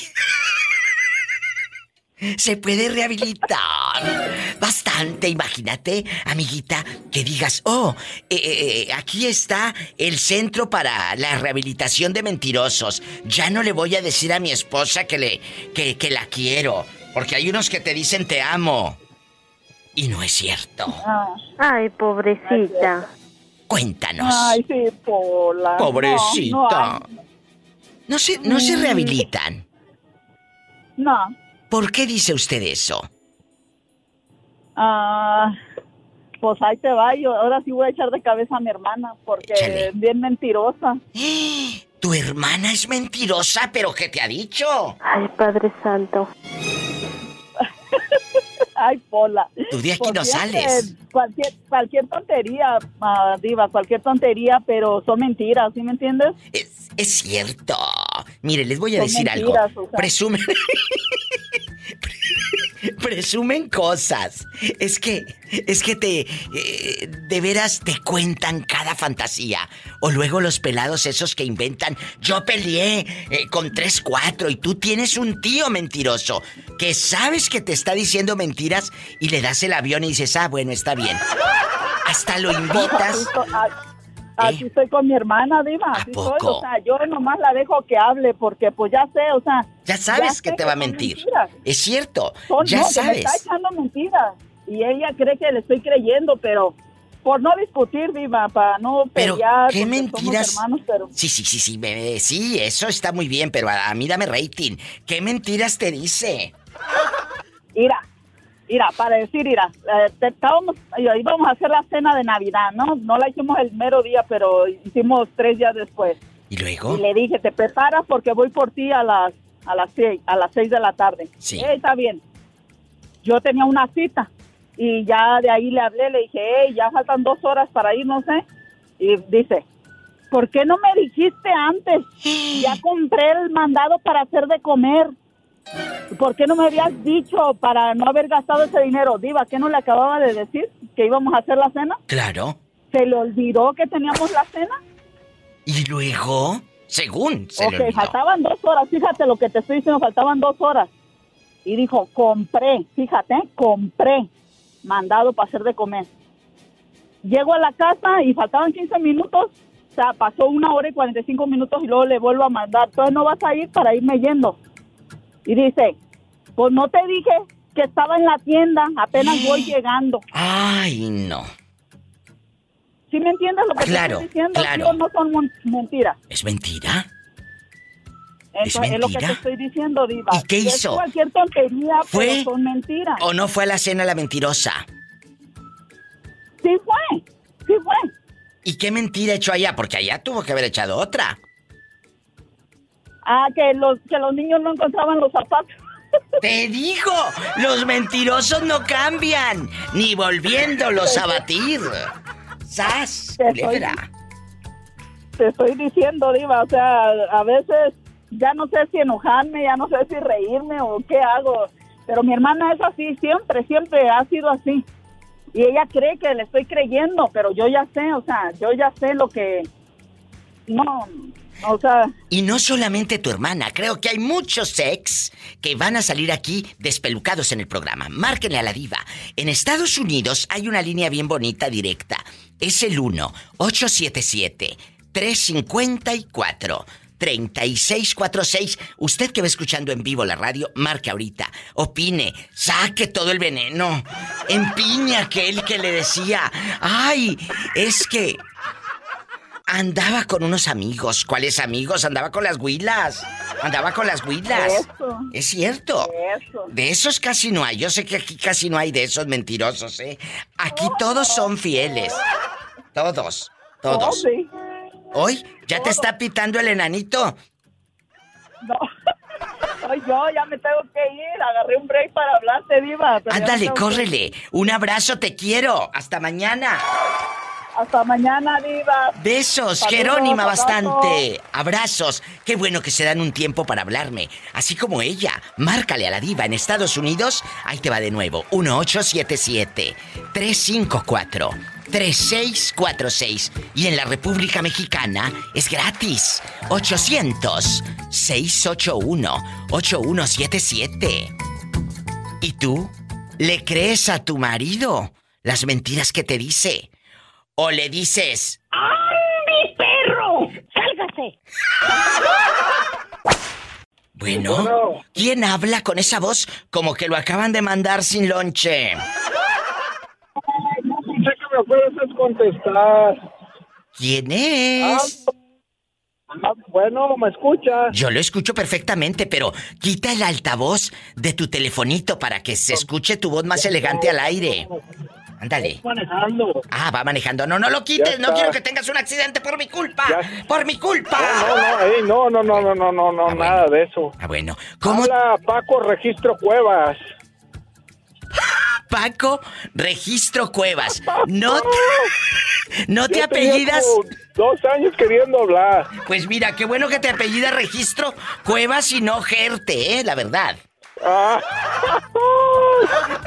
Se puede rehabilitar bastante. Imagínate, amiguita, que digas, oh, eh, eh, eh, aquí está el centro para la rehabilitación de mentirosos. Ya no le voy a decir a mi esposa que le, que, que la quiero, porque hay unos que te dicen te amo. Y no es cierto. Ay, pobrecita. Cuéntanos. Ay, sí, Pola. No, Pobrecita. No, No se, no se Mm. rehabilitan. no, ¿Por qué dice usted eso? Ah, pues ahí te va. Yo ahora sí voy a echar de cabeza a mi hermana porque Échale. es bien mentirosa. Tu hermana es mentirosa, pero ¿qué te ha dicho? Ay, Padre Santo. Ay, Pola. Tú de aquí Pues no fíjate, sales. Cualquier, cualquier tontería, Diva, cualquier tontería, pero son mentiras, ¿sí me entiendes? Es cierto. Mire, les voy a Son decir mentiras, algo. o sea. Presumen. Presumen cosas. Es que, es que te, eh, de veras te cuentan cada fantasía. O luego los pelados esos que inventan, yo peleé eh, con tres, cuatro y tú tienes un tío mentiroso que sabes que te está diciendo mentiras y le das el avión y dices, ah, bueno, está bien. Hasta lo invitas. Así estoy con mi hermana, Diva. Así soy. poco? O sea, yo nomás la dejo que hable porque, pues ya sé, o sea. Ya sabes que te va a mentir. mentiras. Es cierto. Son- ya no, que me sabes. está echando mentiras. Y ella cree que le estoy creyendo, pero por no discutir, Diva, para no Pero, pelear. ¿qué somos mentiras? hermanos, pero Sí, sí, sí, sí, bebé, sí, eso está muy bien, pero a, a mí dame rating. ¿Qué mentiras te dice? Mira, mira, para decir, mira, eh, estábamos, eh, íbamos a hacer la cena de Navidad, ¿no? No la hicimos el mero día, pero hicimos tres días después. ¿Y luego? Y le dije, te preparas porque voy por ti a las a las seis, a las seis de la tarde. Sí. "Eh, está bien. Yo tenía una cita y ya de ahí le hablé, le dije, hey, ya faltan dos horas para ir, no sé. Y dice, ¿por qué no me dijiste antes? Ya compré el mandado para hacer de comer. ¿Por qué no me habías dicho para no haber gastado ese dinero? Diva, ¿qué no le acababa de decir? ¿Que íbamos a hacer la cena? Claro. ¿Se le olvidó que teníamos la cena? ¿Y luego? Según se ok, le olvidó. faltaban dos horas. Fíjate lo que te estoy diciendo, faltaban dos horas. Y dijo, compré, fíjate, compré mandado para hacer de comer. Llego a la casa y faltaban 15 minutos. O sea, pasó una hora y 45 minutos y luego le vuelvo a mandar. Entonces no vas a ir para irme yendo. Y dice, pues no te dije que estaba en la tienda, apenas voy llegando. Ay, no. ¿Sí me entiendes lo que Claro, te estoy diciendo? claro. ¿Sí o no son mentiras? ¿Es mentira? Eso es, lo que te mentira? estoy diciendo, Diva. ¿Y qué Es hizo? cualquier tontería, ¿Fue? pero son mentiras. ¿O no fue a la cena la mentirosa? Sí fue, sí fue. ¿Y qué mentira echó allá? Porque allá tuvo que haber echado otra. Ah, que los, que los niños no encontraban los zapatos. ¡Te digo! Los mentirosos no cambian, ni volviéndolos a batir. ¡Sas! Te estoy-! Te estoy diciendo, Diva, o sea, a veces ya no sé si enojarme, ya no sé si reírme o qué hago. Pero mi hermana es así, siempre, siempre ha sido así. Y ella cree que le estoy creyendo, pero yo ya sé, o sea, yo ya sé lo que... No, Y no solamente tu hermana, creo que hay muchos ex que van a salir aquí despelucados en el programa. Márquenle a la diva. En Estados Unidos hay una línea bien bonita directa. Es el 1-877-354. 3646. Usted que va escuchando en vivo la radio, marque ahorita. Opine, saque todo el veneno. Empiña aquel que le decía, ay, es que andaba con unos amigos. ¿Cuáles amigos? Andaba con las huilas. Andaba con las huilas. Eso. Es cierto. Eso. De esos casi no hay. Yo sé que aquí casi no hay de esos mentirosos, ¿eh? Aquí todos son fieles. Todos. Todos. ¿Hoy? ¿Ya te está pitando el enanito? No. Soy yo, ya me tengo que ir. Agarré un break para hablarte, Diva. Ándale, córrele. Un abrazo, te quiero. Hasta mañana. Hasta mañana, Diva. Besos, Saludos, Jerónima, bastante. Abrazos. Qué bueno que se dan un tiempo para hablarme. Así como ella. Márcale a la diva en Estados Unidos. Ahí te va de nuevo. 1877-354-3646. Y en la República Mexicana es gratis. 800-681-8177. ¿Y tú? ¿Le crees a tu marido las mentiras que te dice? ¿O le dices, ¡Mi perro! ¡Sálgase! Bueno, ¿quién habla con esa voz como que lo acaban de mandar sin lonche? Sé que me puedes contestar. ¿Quién es? Ah, bueno, ¿me escuchas? Yo lo escucho perfectamente, pero quita el altavoz de tu telefonito para que se escuche tu voz más elegante al aire. Ándale. manejando. Ah, va manejando. No, no lo quites. No quiero que tengas un accidente por mi culpa. Por mi culpa. No, no, ey, no, no, no, no, no, no, no, nada de eso. Ah, bueno. ¿Cómo? Habla Paco Registro Cuevas. Paco Registro Cuevas. No te, no te Yo apellidas. Dos años queriendo hablar. Pues mira, qué bueno que te apellida Registro Cuevas y no Gerte, ¿eh? La verdad. Ah.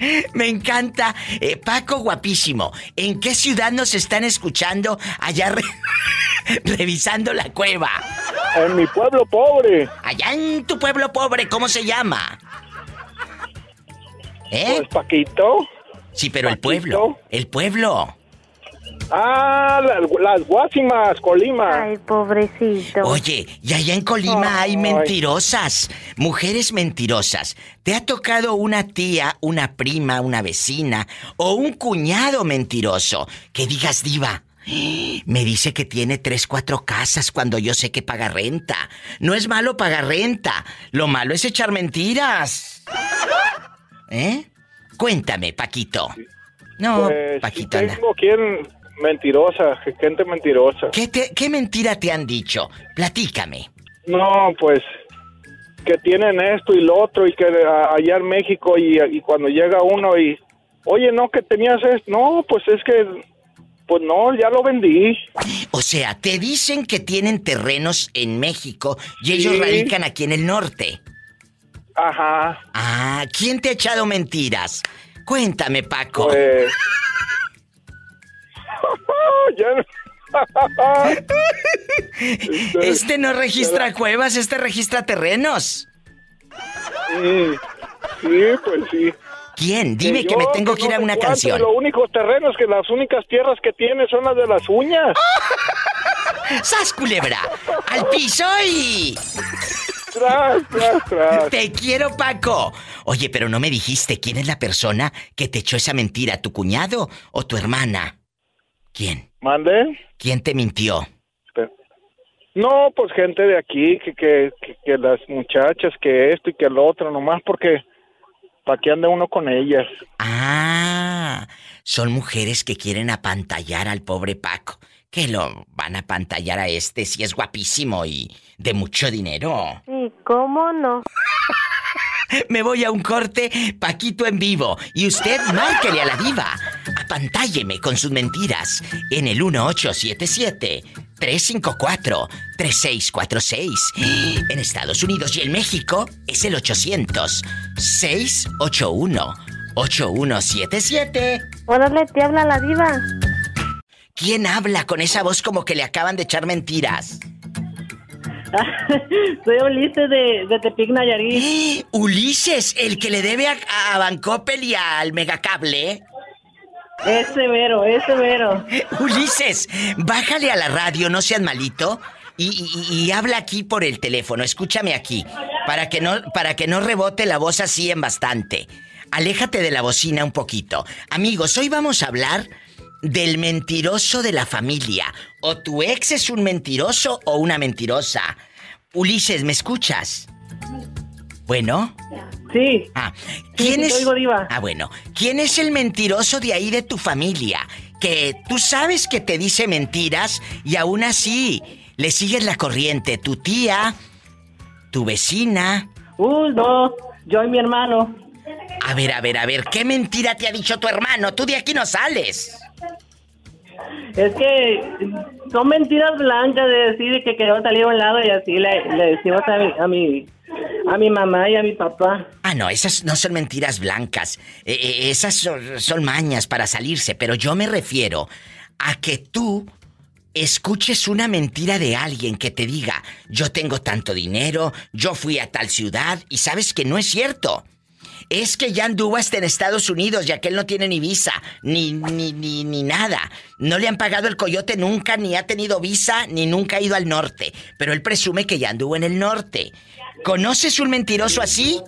Me encanta. Eh, Paco, guapísimo. ¿En qué ciudad nos están escuchando allá re- revisando la cueva? En mi pueblo pobre. Allá en tu pueblo pobre, ¿cómo se llama? ¿Eh? Pues Paquito. Sí, pero el pueblo. El pueblo. Ah, las, las Guasimas, Colima. Ay, pobrecito. Oye, y allá en Colima hay Ay. mentirosas, mujeres mentirosas. ¿Te ha tocado una tía, una prima, una vecina o un cuñado mentiroso que digas diva? Me dice que tiene tres, cuatro casas cuando yo sé que paga renta. No es malo pagar renta. Lo malo es echar mentiras. ¿Eh? Cuéntame, Paquito. No, Pues, Paquito, anda. quien mentirosa, gente mentirosa. ¿Qué, te- ¿Qué mentira te han dicho? Platícame. No, pues que tienen esto y lo otro y que a- allá en México y, y cuando llega uno y, oye, no, que tenías esto. No, pues es que, pues no, ya lo vendí. O sea, te dicen que tienen terrenos en México y ellos Sí. radican aquí en el norte. Ajá. Ah, ¿quién te ha echado mentiras? Cuéntame, Paco. Pues... ya no- Este no registra cuevas, este registra terrenos. Sí, sí, pues sí. ¿Quién? Dime que me yo, tengo que ir a una canción. y Lo único terrenos que las únicas tierras que tiene son las de las uñas. ¡Sas, culebra! ¡Al piso y... Tras, tras, tras. Te quiero, Paco. Oye, pero no me dijiste quién es la persona que te echó esa mentira, tu cuñado o tu hermana. ¿Quién? ¿Mande? ¿Quién te mintió? No, pues gente de aquí, que, que, que, que las muchachas, que esto y que lo otro, nomás porque para qué ande uno con ellas. Ah, son mujeres que quieren apantallar al pobre Paco. Que lo van a apantallar a este si es guapísimo y de mucho dinero. ¿Y cómo no? Me voy a un corte, Paquito en vivo. Y usted márquele a la diva. Apantálleme con sus mentiras en el 1877-354-3646. En Estados Unidos y en México es el 800-681-8177. Órale, te habla la diva. ¿Quién habla con esa voz como que le acaban de echar mentiras? Soy Ulises de, de Tepic Nayarit. Ulises, el que le debe a, a Bancoppel y al Megacable. Ese mero, ese mero. Ulises, bájale a la radio, no seas malito. Y, y- y habla aquí por el teléfono, escúchame aquí, para que no, para que no rebote la voz así en bastante. Aléjate de la bocina un poquito. Amigos, hoy vamos a hablar del mentiroso de la familia. O tu ex es un mentiroso o una mentirosa. Ulises, ¿me escuchas? Bueno. Sí. Ah, ¿quién sí, es? oigo, diva. Ah, bueno. ¿Quién es el mentiroso de ahí de tu familia? Que tú sabes que te dice mentiras y aún así le sigues la corriente. Tu tía, tu vecina. Uy, no, yo y mi hermano. A ver, a ver, a ver, ¿qué mentira te ha dicho tu hermano? Tú de aquí no sales. Es que son mentiras blancas de decir que queremos salir a un lado y así le, decimos a mi, a mi a mi mamá y a mi papá. Ah, no, esas no son mentiras blancas. Eh, eh, esas son mañas para salirse, pero yo me refiero a que tú escuches una mentira de alguien que te diga, yo tengo tanto dinero, yo fui a tal ciudad y sabes que no es cierto. Es que ya anduvo hasta en Estados Unidos y aquel no tiene ni visa, ni, ni, ni, ni nada. No le han pagado el coyote nunca, ni ha tenido visa, ni nunca ha ido al norte. Pero él presume que ya anduvo en el norte. ¿Conoces un mentiroso así?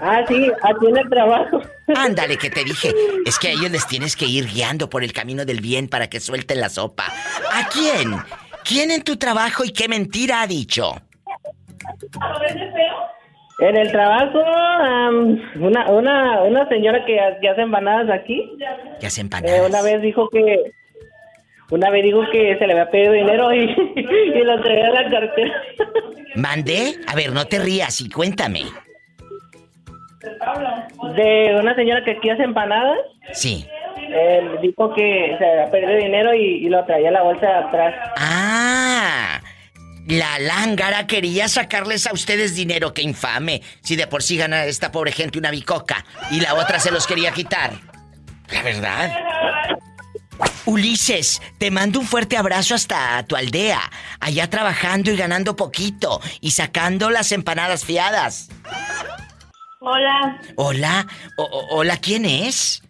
Ah, sí, aquí en el trabajo. Ándale, que te dije. Es que a ellos les tienes que ir guiando por el camino del bien para que suelten la sopa. ¿A quién? ¿Quién en tu trabajo y qué mentira ha dicho? En el trabajo, una, una, una señora que, ha- que hace empanadas aquí, Que hace eh, empanadas. una vez dijo que una vez dijo que se le había pedido dinero y, y lo traía a la cartera. ¿Mandé? A ver, no te rías y cuéntame. De una señora que aquí hace empanadas, Sí. él dijo que se había perdido dinero y, y lo traía a la bolsa de atrás. Ah, la lángara quería sacarles a ustedes dinero, qué infame. Si de por sí gana esta pobre gente una bicoca y la otra se los quería quitar. La verdad. Ulises, te mando un fuerte abrazo hasta tu aldea, allá trabajando y ganando poquito y sacando las empanadas fiadas. Hola, Hola, o- hola, ¿quién es?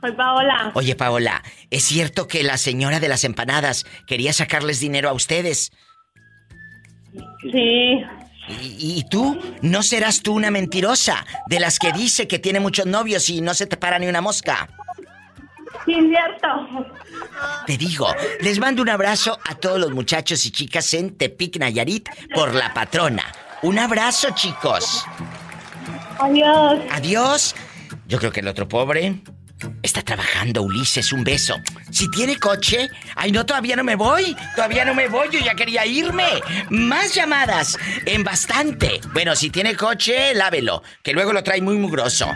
soy Paola. Oye, Paola, ¿es cierto que la señora de las empanadas quería sacarles dinero a ustedes? Sí. ¿Y, y tú? ¿No serás tú una mentirosa de las que dice que tiene muchos novios y no se te para ni una mosca? Sí, cierto. Te digo, les mando un abrazo a todos los muchachos y chicas en Tepic Nayarit por la patrona. Un abrazo, chicos. Adiós. Adiós. Yo creo que el otro pobre está trabajando, Ulises, un beso. Si tiene coche, ay no, todavía no me voy, todavía no me voy, yo ya quería irme. Más llamadas, en bastante. Bueno, si tiene coche, lávelo, que luego lo trae muy mugroso.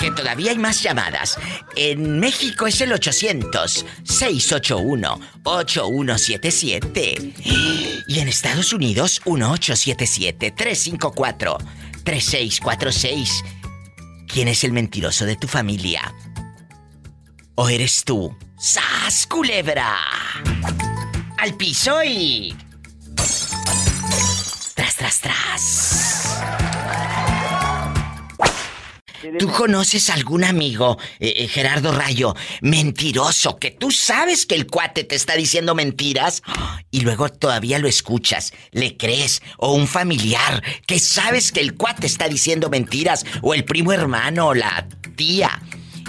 Que todavía hay más llamadas. En México es el 800-681-8177. Y en Estados Unidos, 1877-354-3646. ¿Quién es el mentiroso de tu familia? ¿O eres tú? ¡Sas, culebra! Al piso y... Tras, tras, tras. ¿Tú conoces algún amigo, eh, eh, Gerardo Rayo, mentiroso, que tú sabes que el cuate te está diciendo mentiras y luego todavía lo escuchas, le crees? O un familiar que sabes que el cuate está diciendo mentiras, o el primo hermano, o la tía.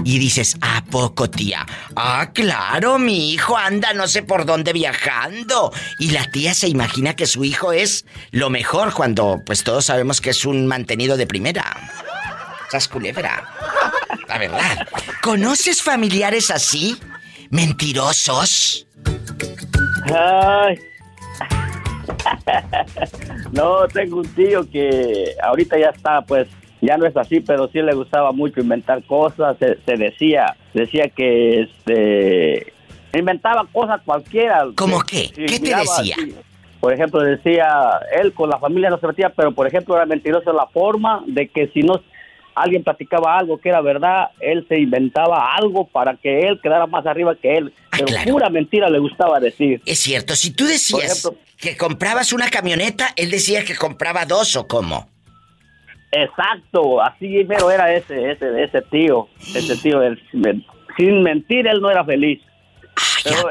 Y dices, ¿a poco, tía? Ah, claro, mi hijo anda no sé por dónde viajando. Y la tía se imagina que su hijo es lo mejor cuando, pues todos sabemos que es un mantenido de primera. Sas culebra. La verdad. ¿Conoces familiares así? ¿Mentirosos? No, tengo un tío que ahorita ya está, pues, ya no es así, pero sí le gustaba mucho inventar cosas. Se, se decía, decía que este inventaba cosas cualquiera. ¿Cómo qué? ¿Qué te decía? así. Por ejemplo, decía, él con la familia no se metía, pero por ejemplo era mentiroso la forma de que si no, alguien platicaba algo que era verdad, él se inventaba algo para que él quedara más arriba que él. Pero pura mentira le gustaba decir. Es cierto, si tú decías que comprabas una camioneta, él decía que compraba dos o cómo. Exacto, así mero era ese, ese, ese tío, ese tío, él, sin mentir él no era feliz. Pero,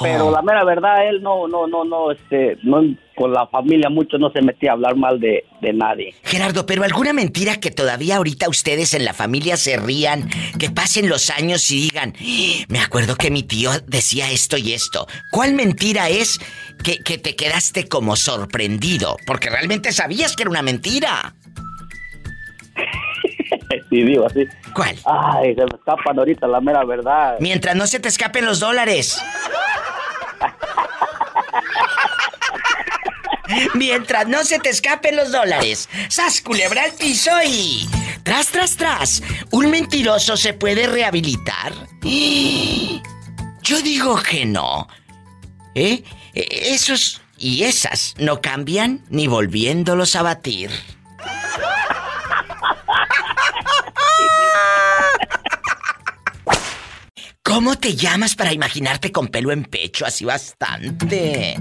pero, la mera verdad, él no, no, no, no, este, no, con la familia mucho no se metía a hablar mal de, de, nadie. Gerardo, pero alguna mentira que todavía ahorita ustedes en la familia se rían, que pasen los años y digan, me acuerdo que mi tío decía esto y esto. ¿Cuál mentira es que, que te quedaste como sorprendido? Porque realmente sabías que era una mentira. sí, digo así. ¿Cuál? Ay, se me escapan ahorita la mera verdad. Mientras no se te escapen los dólares. Mientras no se te escapen los dólares. ¡Sas, culebra al piso y... Tras, tras, tras. ¿Un mentiroso se puede rehabilitar? Yo digo que no. ¿Eh? Esos y esas no cambian ni volviéndolos a batir. ¿Cómo te llamas para imaginarte con pelo en pecho así bastante?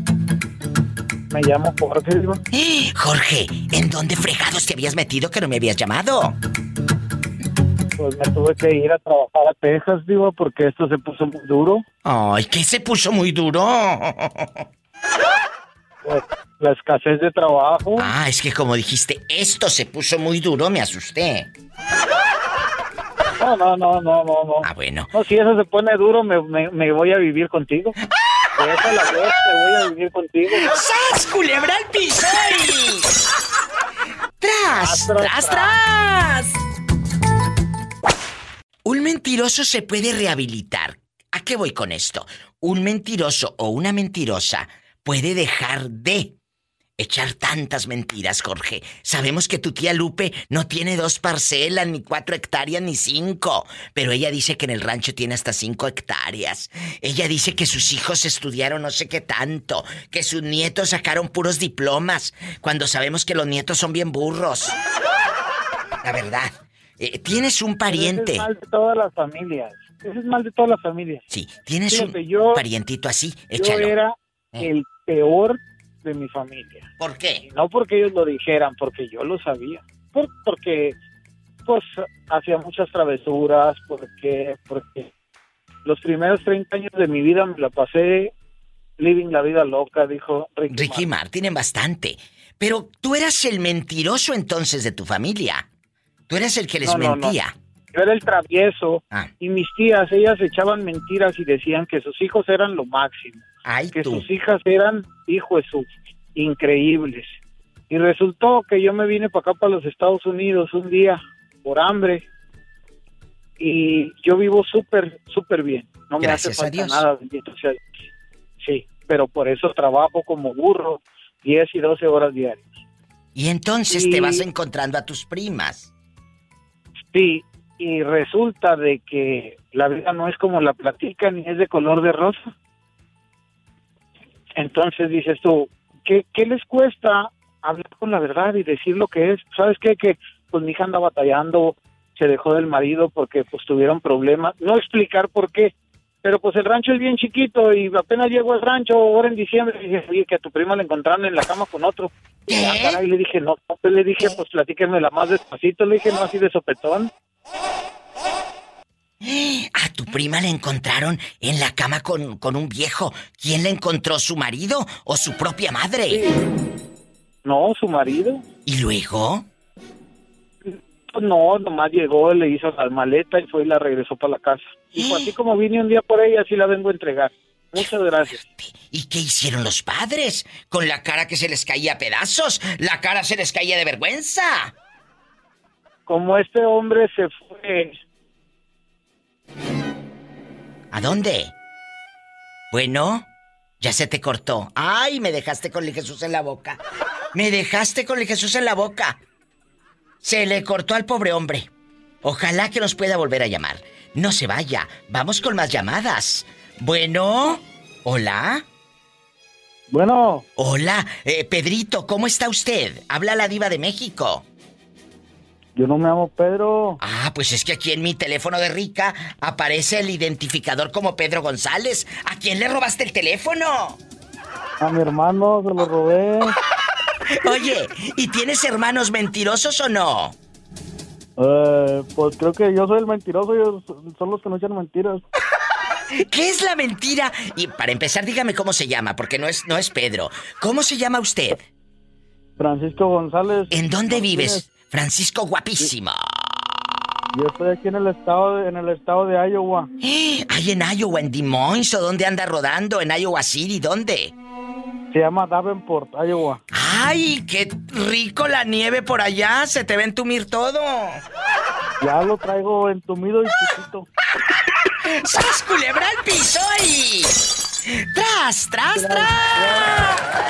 Me llamo Jorge, digo. ¡Eh! Jorge, ¿en dónde fregados te habías metido que no me habías llamado? Pues me tuve que ir a trabajar a Texas, digo, porque esto se puso muy duro. Ay, ¿qué se puso muy duro? Pues, la escasez de trabajo. Ah, es que como dijiste, esto se puso muy duro, me asusté. No, no, no, no, no, no. Ah, bueno. No, si eso se pone duro, me, me, voy a vivir contigo. Esa la me voy a vivir contigo. ¡Sas, culebra al piso! ¡Tras, tras, tras! Un mentiroso se puede rehabilitar. ¿A qué voy con esto? Un mentiroso o una mentirosa puede dejar de echar tantas mentiras, Jorge. Sabemos que tu tía Lupe no tiene dos parcelas, ni cuatro hectáreas, ni cinco. Pero ella dice que en el rancho tiene hasta cinco hectáreas. Ella dice que sus hijos estudiaron no sé qué tanto, que sus nietos sacaron puros diplomas, cuando sabemos que los nietos son bien burros. La verdad. Eh, tienes un pariente. es mal de todas las familias. Ese es mal de todas las familias. Sí, tienes un parientito así, échalo. Yo era eh. el peor de mi familia. ¿Por qué? no porque ellos lo dijeran, porque yo lo sabía. porque, pues, hacía muchas travesuras, porque, porque los primeros 30 años de mi vida me la pasé living la vida loca, dijo Ricky, Ricky Martin. en bastante. Pero tú eras el mentiroso entonces de tu familia. Tú eras el que les mentía. Yo era el travieso ah. y mis tías, ellas echaban mentiras y decían que sus hijos eran lo máximo que sus hijas eran, hijo de sus, increíbles. Y resultó que yo me vine para acá, para los Estados Unidos, un día por hambre. Y yo vivo súper, súper bien. No me hace falta nada, Sí, pero por eso trabajo como burro 10 y 12 horas diarias. Y entonces te vas encontrando a tus primas. Sí, y resulta de que la vida no es como la platican ni es de color de rosa. Entonces dices tú, ¿qué, les cuesta hablar con la verdad y decir lo que es? ¿Sabes qué? Que pues mi hija anda batallando, se dejó del marido porque pues tuvieron problemas. No explicar por qué, pero pues el rancho es bien chiquito y apenas llego al rancho ahora en diciembre y dije, oye, que a tu prima la encontraron en la cama con otro. Y ah, le dije, no, pues le dije, pues la más despacito, le dije, no así de sopetón. A tu prima la encontraron en la cama con, un viejo. ¿Quién la encontró? ¿Su marido o su propia madre? No, su marido. ¿Y luego? No, nomás llegó, le hizo la maleta y fue y la regresó para la casa. Y así como vine un día por ella, así la vengo a entregar. Muchas gracias. ¿Y qué hicieron los padres? Con la cara que se les caía a pedazos. La cara se les caía de vergüenza. Como este hombre se fue ¿A dónde? Bueno, ya se te cortó. Ay, me dejaste con el Jesús en la boca. Me dejaste con el Jesús en la boca. Se le cortó al pobre hombre. Ojalá que nos pueda volver a llamar. No se vaya. Vamos con más llamadas. Bueno, hola. Bueno. Hola, eh, Pedrito, ¿cómo está usted? Habla la diva de México. Yo no me llamo Pedro. Ah, pues es que aquí en mi teléfono de rica aparece el identificador como Pedro González. ¿A quién le robaste el teléfono? A mi hermano se lo robé. Oye, ¿y tienes hermanos mentirosos o no? Eh, pues creo que yo soy el mentiroso, ellos son los que no echan mentiras. ¿Qué es la mentira? Y para empezar, dígame cómo se llama, porque no es, no es Pedro. ¿Cómo se llama usted? Francisco González. ¿En dónde vives? Francisco guapísimo. Yo estoy aquí en el estado de, en el estado de Iowa. ¿Hay en Iowa, en Des Moines o dónde anda rodando? ¿En Iowa City? ¿Dónde? Se llama Davenport, Iowa. ¡Ay, qué rico la nieve por allá! Se te va a entumir todo. Ya lo traigo entumido y chiquito. ¡Sas culebra al piso y... ¡Tras, tras, tras!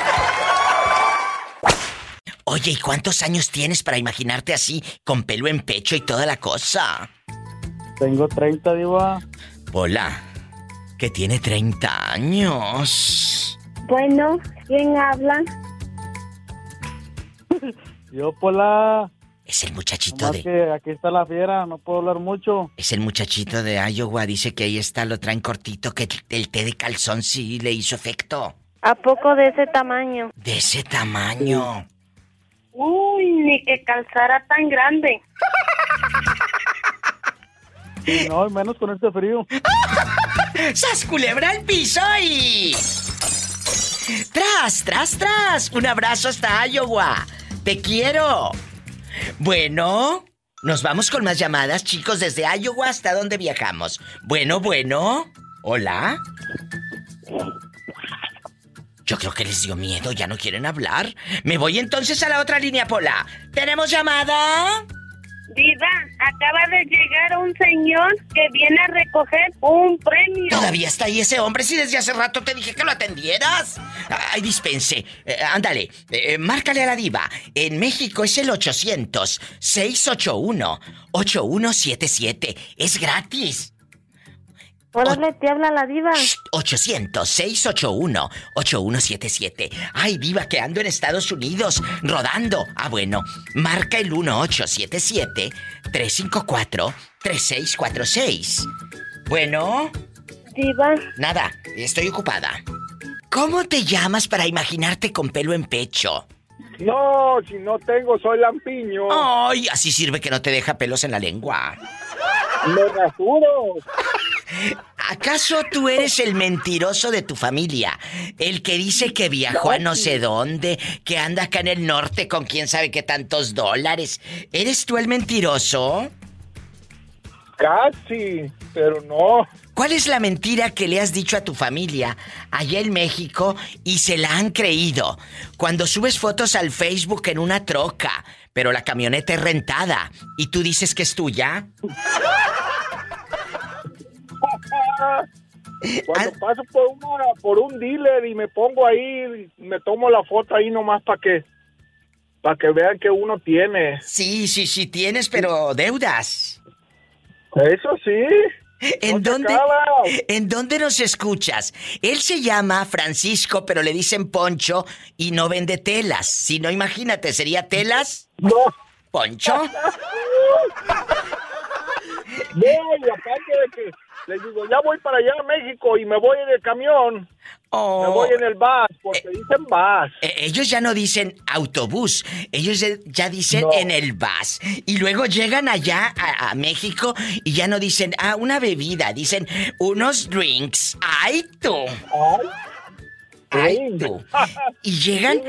Oye, ¿y cuántos años tienes para imaginarte así, con pelo en pecho y toda la cosa? Tengo 30, diva. Hola, que tiene 30 años. Bueno, ¿quién habla? Yo, Pola. Es el muchachito Nomás de... que aquí está la fiera, no puedo hablar mucho. Es el muchachito de Iowa, dice que ahí está, lo traen cortito, que el té de calzón sí le hizo efecto. ¿A poco de ese tamaño? De ese tamaño. Uy, ni que calzara tan grande. Y no, y menos con este frío. ¡Sas culebra al piso y... ¡Tras, tras, tras! Un abrazo hasta Iowa. ¡Te quiero! Bueno, nos vamos con más llamadas, chicos, desde Iowa hasta dónde viajamos. Bueno, bueno. Hola. Yo creo que les dio miedo, ya no quieren hablar. Me voy entonces a la otra línea, Pola. ¿Tenemos llamada? Diva, acaba de llegar un señor que viene a recoger un premio. Todavía está ahí ese hombre si desde hace rato te dije que lo atendieras. Ay, dispense. Eh, ándale, eh, márcale a la diva. En México es el 800-681-8177. Es gratis. Órale, te habla la diva. 800-681-8177. Ay, diva, que ando en Estados Unidos, rodando. Ah, bueno, marca el 1877-354-3646. Bueno. Diva. Nada, estoy ocupada. ¿Cómo te llamas para imaginarte con pelo en pecho? No, si no tengo, soy lampiño. Ay, así sirve que no te deja pelos en la lengua. Me rasuro. ¿Acaso tú eres el mentiroso de tu familia? El que dice que viajó a no sé dónde, que anda acá en el norte con quién sabe qué tantos dólares. ¿Eres tú el mentiroso? Casi, pero no. ¿Cuál es la mentira que le has dicho a tu familia allá en México y se la han creído? Cuando subes fotos al Facebook en una troca, pero la camioneta es rentada y tú dices que es tuya. Cuando paso por una, por un dealer y me pongo ahí, me tomo la foto ahí nomás para que para que vean que uno tiene. Sí, sí, sí tienes, pero deudas. Eso sí. ¿En dónde, ¿En dónde nos escuchas? Él se llama Francisco, pero le dicen Poncho y no vende telas. Si no, imagínate, ¿sería telas? No. ¿Poncho? No, y aparte de que les digo, ya voy para allá a México y me voy en el camión. Me voy en el bus, porque dicen bus. Eh, ellos ya no dicen autobús, ellos ya- ya dicen No. en el bus. Y luego llegan allá a, a México y ya no dicen, ah, una bebida, dicen unos drinks. ¡Ay, tú! ¡Ay, Y llegan...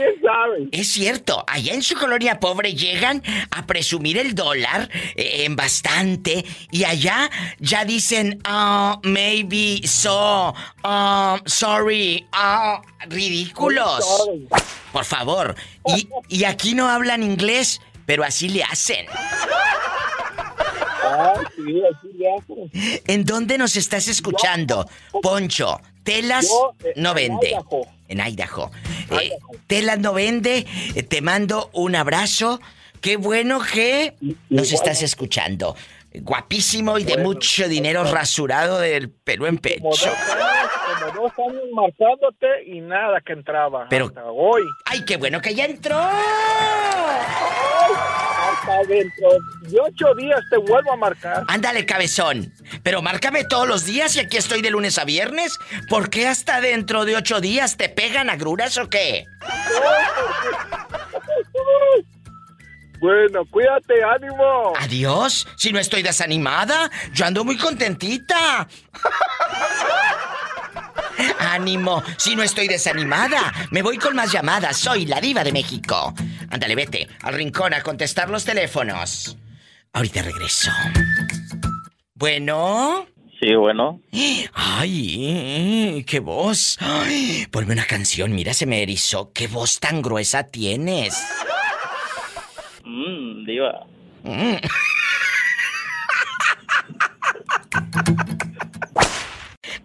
Es cierto, allá en su colonia pobre llegan a presumir el dólar eh, en bastante y allá ya dicen, ah, maybe, so, ah, sorry, ah, ridículos. Por favor. Y, y aquí no hablan inglés, pero así le hacen. Ah, sí, así le hacen. ¿En dónde nos estás escuchando? Poncho, telas Yo, eh, no en vende. Idaho. En Idaho. Eh, telas no vende. Eh, te mando un abrazo. Qué bueno que nos estás escuchando. Guapísimo y de Bueno, mucho dinero rasurado del pelo en Como dos pecho. años, como dos años marcándote y nada que entraba. Pero- Hasta hoy. ¡Ay, qué bueno que ya entró! hasta dentro de ocho días te vuelvo a marcar. Ándale, cabezón. Pero márcame todos los días y aquí estoy de lunes a viernes. ¿Por qué hasta dentro de ocho días te pegan agruras o qué? Bueno, cuídate, ánimo. Adiós. Si no estoy desanimada, yo ando muy contentita. Ánimo, si no estoy desanimada, me voy con más llamadas. Soy la diva de México. Ándale, vete al rincón a contestar los teléfonos. Ahorita regreso. Bueno. Sí, bueno. Ay, qué voz. Ay, ponme una canción, mira, se me erizó. ¿Qué voz tan gruesa tienes? Diva. Mm.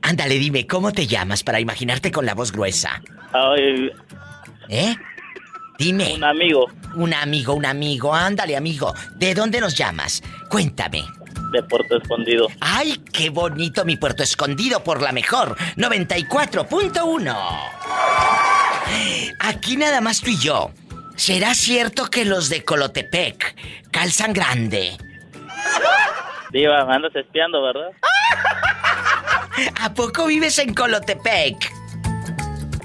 Ándale, dime, ¿cómo te llamas para imaginarte con la voz gruesa? Ay, ¿Eh? Dime. un amigo Un amigo, un amigo, ándale, amigo. ¿De dónde nos llamas? Cuéntame. de Puerto Escondido. ¡Ay, qué bonito mi puerto escondido por la mejor! 94.1. Aquí nada más tú y yo. ¿Será cierto que los de Colotepec calzan grande? Diva, me andas espiando, ¿verdad? ¿A poco vives en Colotepec?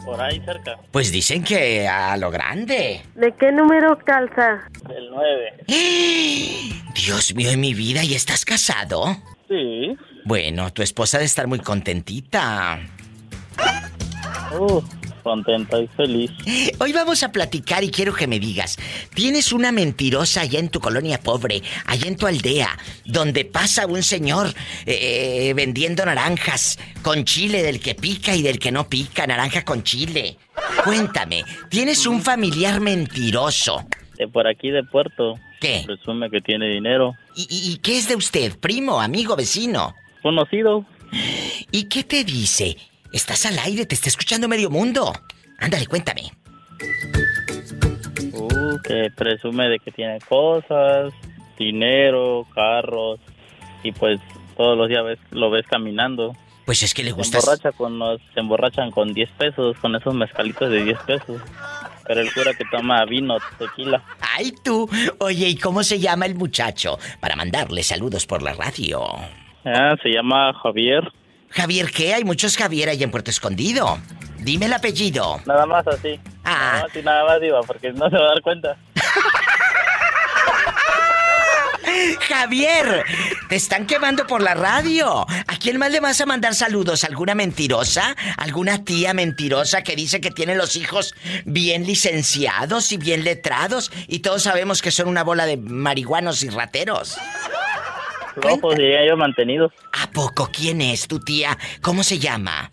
Por ahí cerca. Pues dicen que a lo grande. ¿De qué número calza? El 9. Dios mío, en mi vida, ¿y estás casado? Sí. Bueno, tu esposa de estar muy contentita. Uh, contenta y feliz. Hoy vamos a platicar y quiero que me digas, ¿tienes una mentirosa allá en tu colonia pobre, allá en tu aldea, donde pasa un señor eh, vendiendo naranjas con chile del que pica y del que no pica, naranja con chile? Cuéntame, ¿tienes un familiar mentiroso? De por aquí de Puerto. ¿Qué? Presume que tiene dinero. ¿Y, y- y qué es de usted? ¿Primo, amigo, vecino? Conocido. ¿Y qué te dice? Estás al aire, te está escuchando medio mundo. Ándale, cuéntame. Uh, que presume de que tiene cosas, dinero, carros. Y pues todos los días ves- lo ves caminando. Pues es que le Se gusta... emborracha con los, se emborrachan con 10 pesos, con esos mezcalitos de 10 pesos. Pero el cura que toma vino, tequila. ¡Ay, tú! Oye, ¿y cómo se llama el muchacho? Para mandarle saludos por la radio. Ah, se llama Javier. Javier, ¿qué? Hay muchos Javier ahí en Puerto Escondido. Dime el apellido. Nada más así. Ah. Nada más y nada más, Diva, porque no se va a dar cuenta. Javier, te están quemando por la radio. ¿A quién más le vas a mandar saludos? ¿Alguna mentirosa? ¿Alguna tía mentirosa que dice que tiene los hijos bien licenciados y bien letrados? Y todos sabemos que son una bola de marihuanos y rateros. Pues diría yo mantenido. ¿A poco quién es tu tía? ¿Cómo se llama?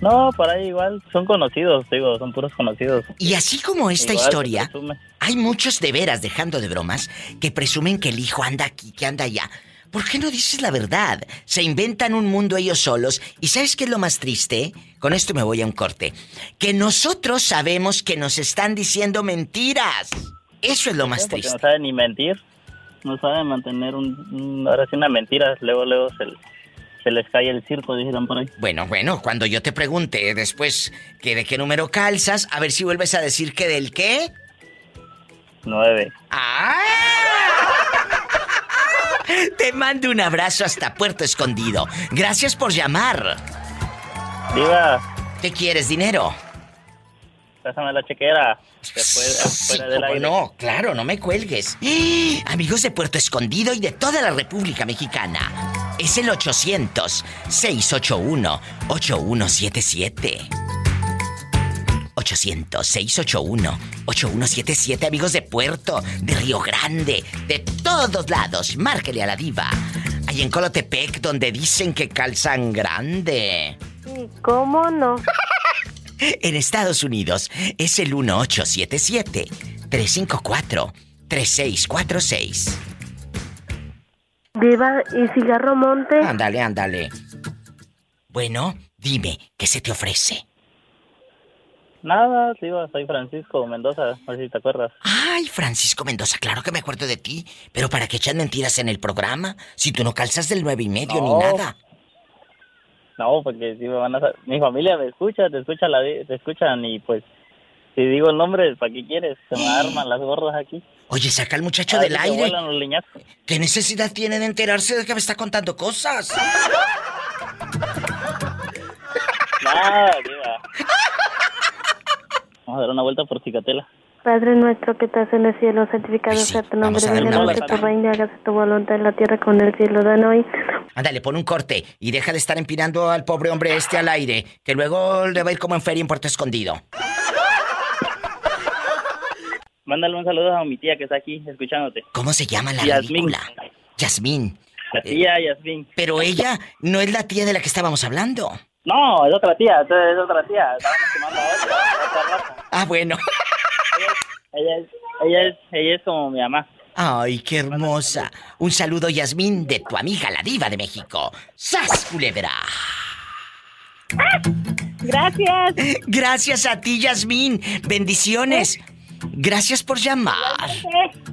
No, por ahí igual. Son conocidos, digo, son puros conocidos. Y así como esta Igual, historia, hay muchos de veras, dejando de bromas, que presumen que el hijo anda aquí, que anda allá. ¿Por qué no dices la verdad? Se inventan un mundo ellos solos. ¿Y sabes qué es lo más triste? Con esto me voy a un corte. Que nosotros sabemos que nos están diciendo mentiras. Eso es lo más triste. no saben ni mentir. No saben mantener un, un- ahora sí una mentira. Luego, luego se, se les cae el circo, dijeron por ahí. Bueno, bueno, cuando yo te pregunte después que de qué número calzas, a ver si vuelves a decir que del qué. Nueve. ¡Ah! Te mando un abrazo hasta Puerto Escondido. Gracias por llamar. Diva, ¿Qué quieres, dinero? Pásame la chequera. Después, fuera del ¿Cómo aire. no? Claro, no me cuelgues. Amigos de Puerto Escondido y de toda la República Mexicana. Es el 800-681-8177. 800-681-8177, amigos de Puerto, de Río Grande, de todos lados. Márquele a la diva. Ahí en Colotepec, donde dicen que calzan grande. ¿Y cómo no? En Estados Unidos es el 1877-354-3646. Diva, ¿y cigarro monte? Ándale, ándale. Bueno, dime, ¿qué se te ofrece? Nada, Diva, soy Francisco Mendoza. A ver si te acuerdas. Ay, Francisco Mendoza, claro que me acuerdo de ti. Pero ¿para qué echan mentiras en el programa? Si tú no calzas del nueve y medio ni nada. No, porque si me van a... Mi familia me escucha, te escucha la, te escuchan y pues... Si digo el nombre, ¿para qué quieres? Se me arman las gordas aquí. Oye, saca al muchacho del aire. ¿Qué necesidad tiene de enterarse de que me está contando cosas? Nada, diva. Vamos a dar una vuelta por Cicatela. Padre nuestro que estás en el cielo, santificado sea tu nombre, venga a tu reino, hágase tu voluntad en la tierra como en el cielo. Dan hoy Ándale, pon un corte y deja de estar empinando al pobre hombre este al aire, que luego le va a ir como en feria en Puerto Escondido. Mándale un saludo a mi tía que está aquí escuchándote. ¿Cómo se llama la Yasmín. ridícula? Yasmín. La tía Yasmín. Pero ella no es la tía de la que estábamos hablando. No, es otra tía, es otra tía. Estábamos quemando a otra, otra raza. Ah, bueno. Ella es, ella es, ella es como mi mamá. Ay, qué hermosa. Un saludo, Yasmín, de tu amiga, la diva de México. ¡Sas, culebra! Gracias. Gracias a ti, Yasmín. Bendiciones. Gracias por llamar.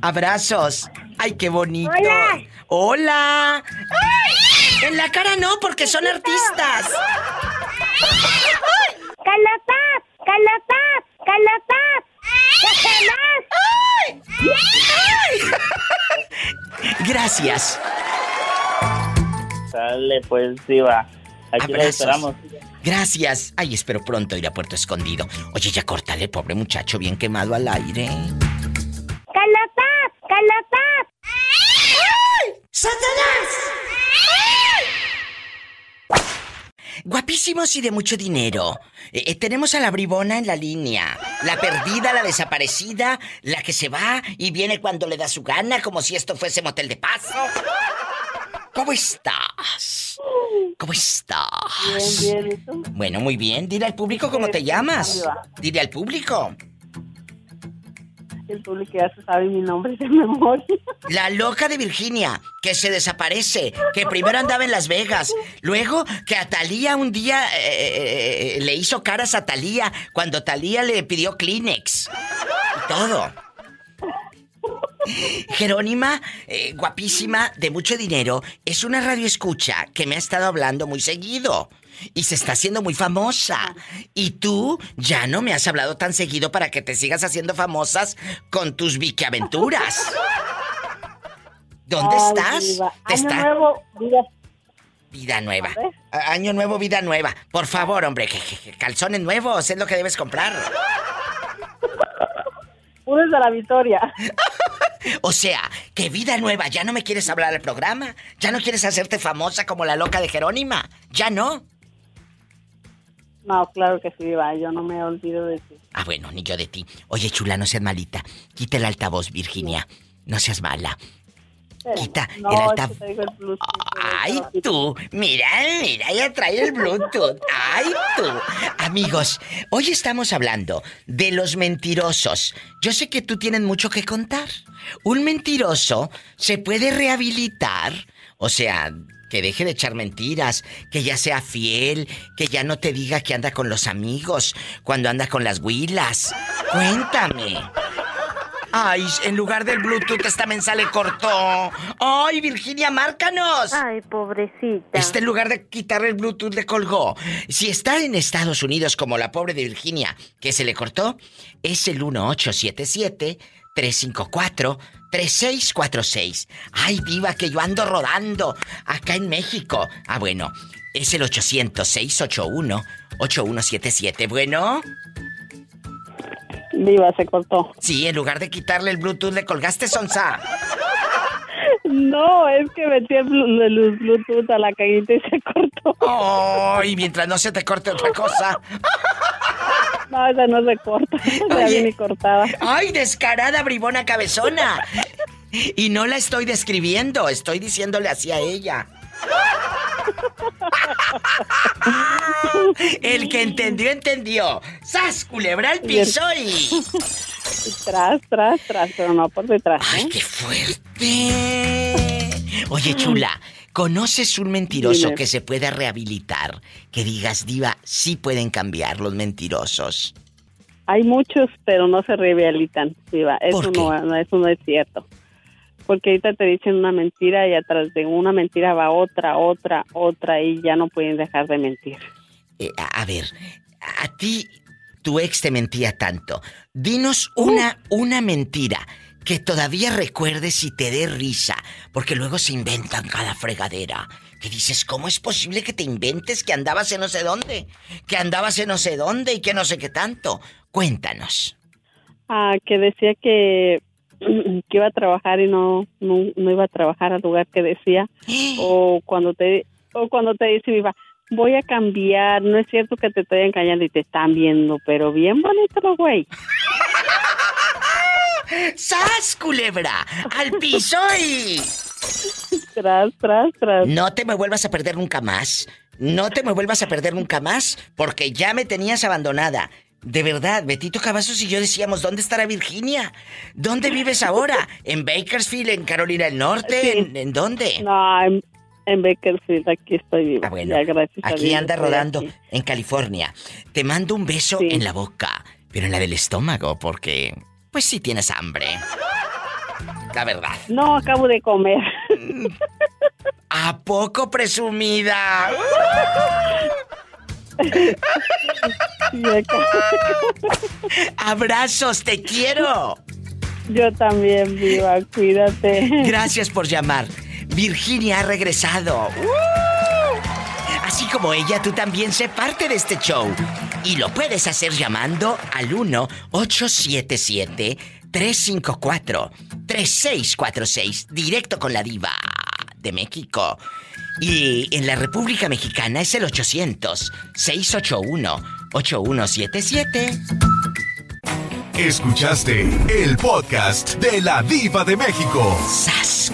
Abrazos. Ay, qué bonito. Hola. Hola. Ay, En la cara no, porque son artistas. ¡Calapap! ¡Calapap! ¡Calapap! Gracias. Dale, pues, diva. Aquí la esperamos. Gracias. Ay, espero pronto ir a Puerto Escondido. Oye, ya córtale, pobre muchacho, bien quemado al aire. ¡Calapap! ¡Calapap! ¡Satanás! Guapísimos y de mucho dinero. Eh, eh, tenemos a la bribona en la línea. La perdida, la desaparecida, la que se va y viene cuando le da su gana, como si esto fuese motel de paso. ¿Cómo estás? ¿Cómo estás? Bien, bien, ¿y tú? Bueno, muy bien. Dile al público cómo te llamas. Dile al público. El público ya se sabe mi nombre de memoria. La loca de Virginia, que se desaparece, que primero andaba en Las Vegas, luego que a Talía un día eh, eh, le hizo caras a Talía cuando Talía le pidió Kleenex. Todo. Jerónima, eh, guapísima, de mucho dinero, es una radio escucha que me ha estado hablando muy seguido. Y se está haciendo muy famosa. Y tú ya no me has hablado tan seguido para que te sigas haciendo famosas con tus Vicky aventuras. ¿Dónde Ay, estás? diva. ¿Te Año está- nuevo, vida. Vida nueva. Año nuevo, vida nueva. Por favor, hombre, que- calzones nuevos es lo que debes comprar. Puros de la victoria. O sea, que vida nueva, ya no me quieres hablar al programa, ya no quieres hacerte famosa como la loca de Jerónima, ya no. No, claro que sí, Diva. Yo no me olvido de ti. Ah, bueno, ni yo de ti. Oye, chula, no seas malita. Quita el altavoz, Virginia. No seas mala. Quita no, el altavoz. Ay, tú. Mira, mira, ya trae el Bluetooth. Ay, tú. Amigos, hoy estamos hablando de los mentirosos. Yo sé que tú tienes mucho que contar. Un mentiroso se puede rehabilitar. O sea, que deje de echar mentiras, que ya sea fiel, que ya no te diga que anda con los amigos cuando anda con las huilas. Cuéntame. Ay, en lugar del Bluetooth esta mensa le cortó. Ay, Virginia, márcanos. Ay, pobrecita. Este en lugar de quitarle el Bluetooth le colgó. Si está en Estados Unidos como la pobre de Virginia, que se le cortó, es el 1877-354-3646. Ay, diva, que yo ando rodando acá en México. Ah, bueno, es el 800-681-8177. Bueno. Diva, se cortó. Sí, en lugar de quitarle el Bluetooth le colgaste, Sonsa. No, es que metí el, blu- el Bluetooth a la cajita y se cortó. Ay, mientras no se te corte otra cosa. No, esa no se corta. Ya ni cortada. ¡Ay, descarada, bribona cabezona! Y no la estoy describiendo, estoy diciéndole así a ella. El que entendió, entendió. ¡Sas, culebra al piso y... Tras, tras, tras, pero no por detrás. ¡Ay, ¿eh? qué fuerte! Oye, chula, ¿conoces un mentiroso Dime. que se pueda rehabilitar? Que digas, diva, sí pueden cambiar los mentirosos. Hay muchos, pero no se rehabilitan, Diva. Eso ¿Por qué? no, no, eso no es cierto. Porque ahorita te dicen una mentira y atrás de una mentira va otra, otra, otra y ya no pueden dejar de mentir. Eh, a, a ver, a ti tu ex te mentía tanto. Dinos una, una mentira que todavía recuerdes y te dé risa, porque luego se inventan cada fregadera. Que dices, ¿cómo es posible que te inventes que andabas en no sé dónde? Que andabas en no sé dónde y que no sé qué tanto. Cuéntanos. Ah, que decía que, que iba a trabajar y no, no, no iba a trabajar al lugar que decía. o cuando te o cuando te dice mi voy a cambiar, no es cierto que te estoy engañando y te están viendo, pero bien bonito, güey. ¡Sas, culebra! ¡Al piso y... Tras, tras, tras. No te me vuelvas a perder nunca más. No te me vuelvas a perder nunca más, porque ya me tenías abandonada. De verdad, Betito Cavazos y yo decíamos, ¿dónde estará Virginia? ¿Dónde vives ahora? ¿En Bakersfield, en Carolina del Norte? ¿En, dónde? No, en, en, Bakersfield, aquí estoy viva. Ah, bueno, aquí anda rodando, en California. Te mando un beso en la boca, pero en la del estómago, porque pues sí tienes hambre. La verdad. No, acabo de comer. ¿A poco presumida? Abrazos, te quiero. Yo también, viva, cuídate. Gracias por llamar. Virginia ha regresado. Así como ella, tú también sé parte de este show. Y lo puedes hacer llamando al 1-877-354-3646, directo con la diva de México. Y en la República Mexicana es el 800-681-8177. Escuchaste el podcast de la diva de México. ¡Sas,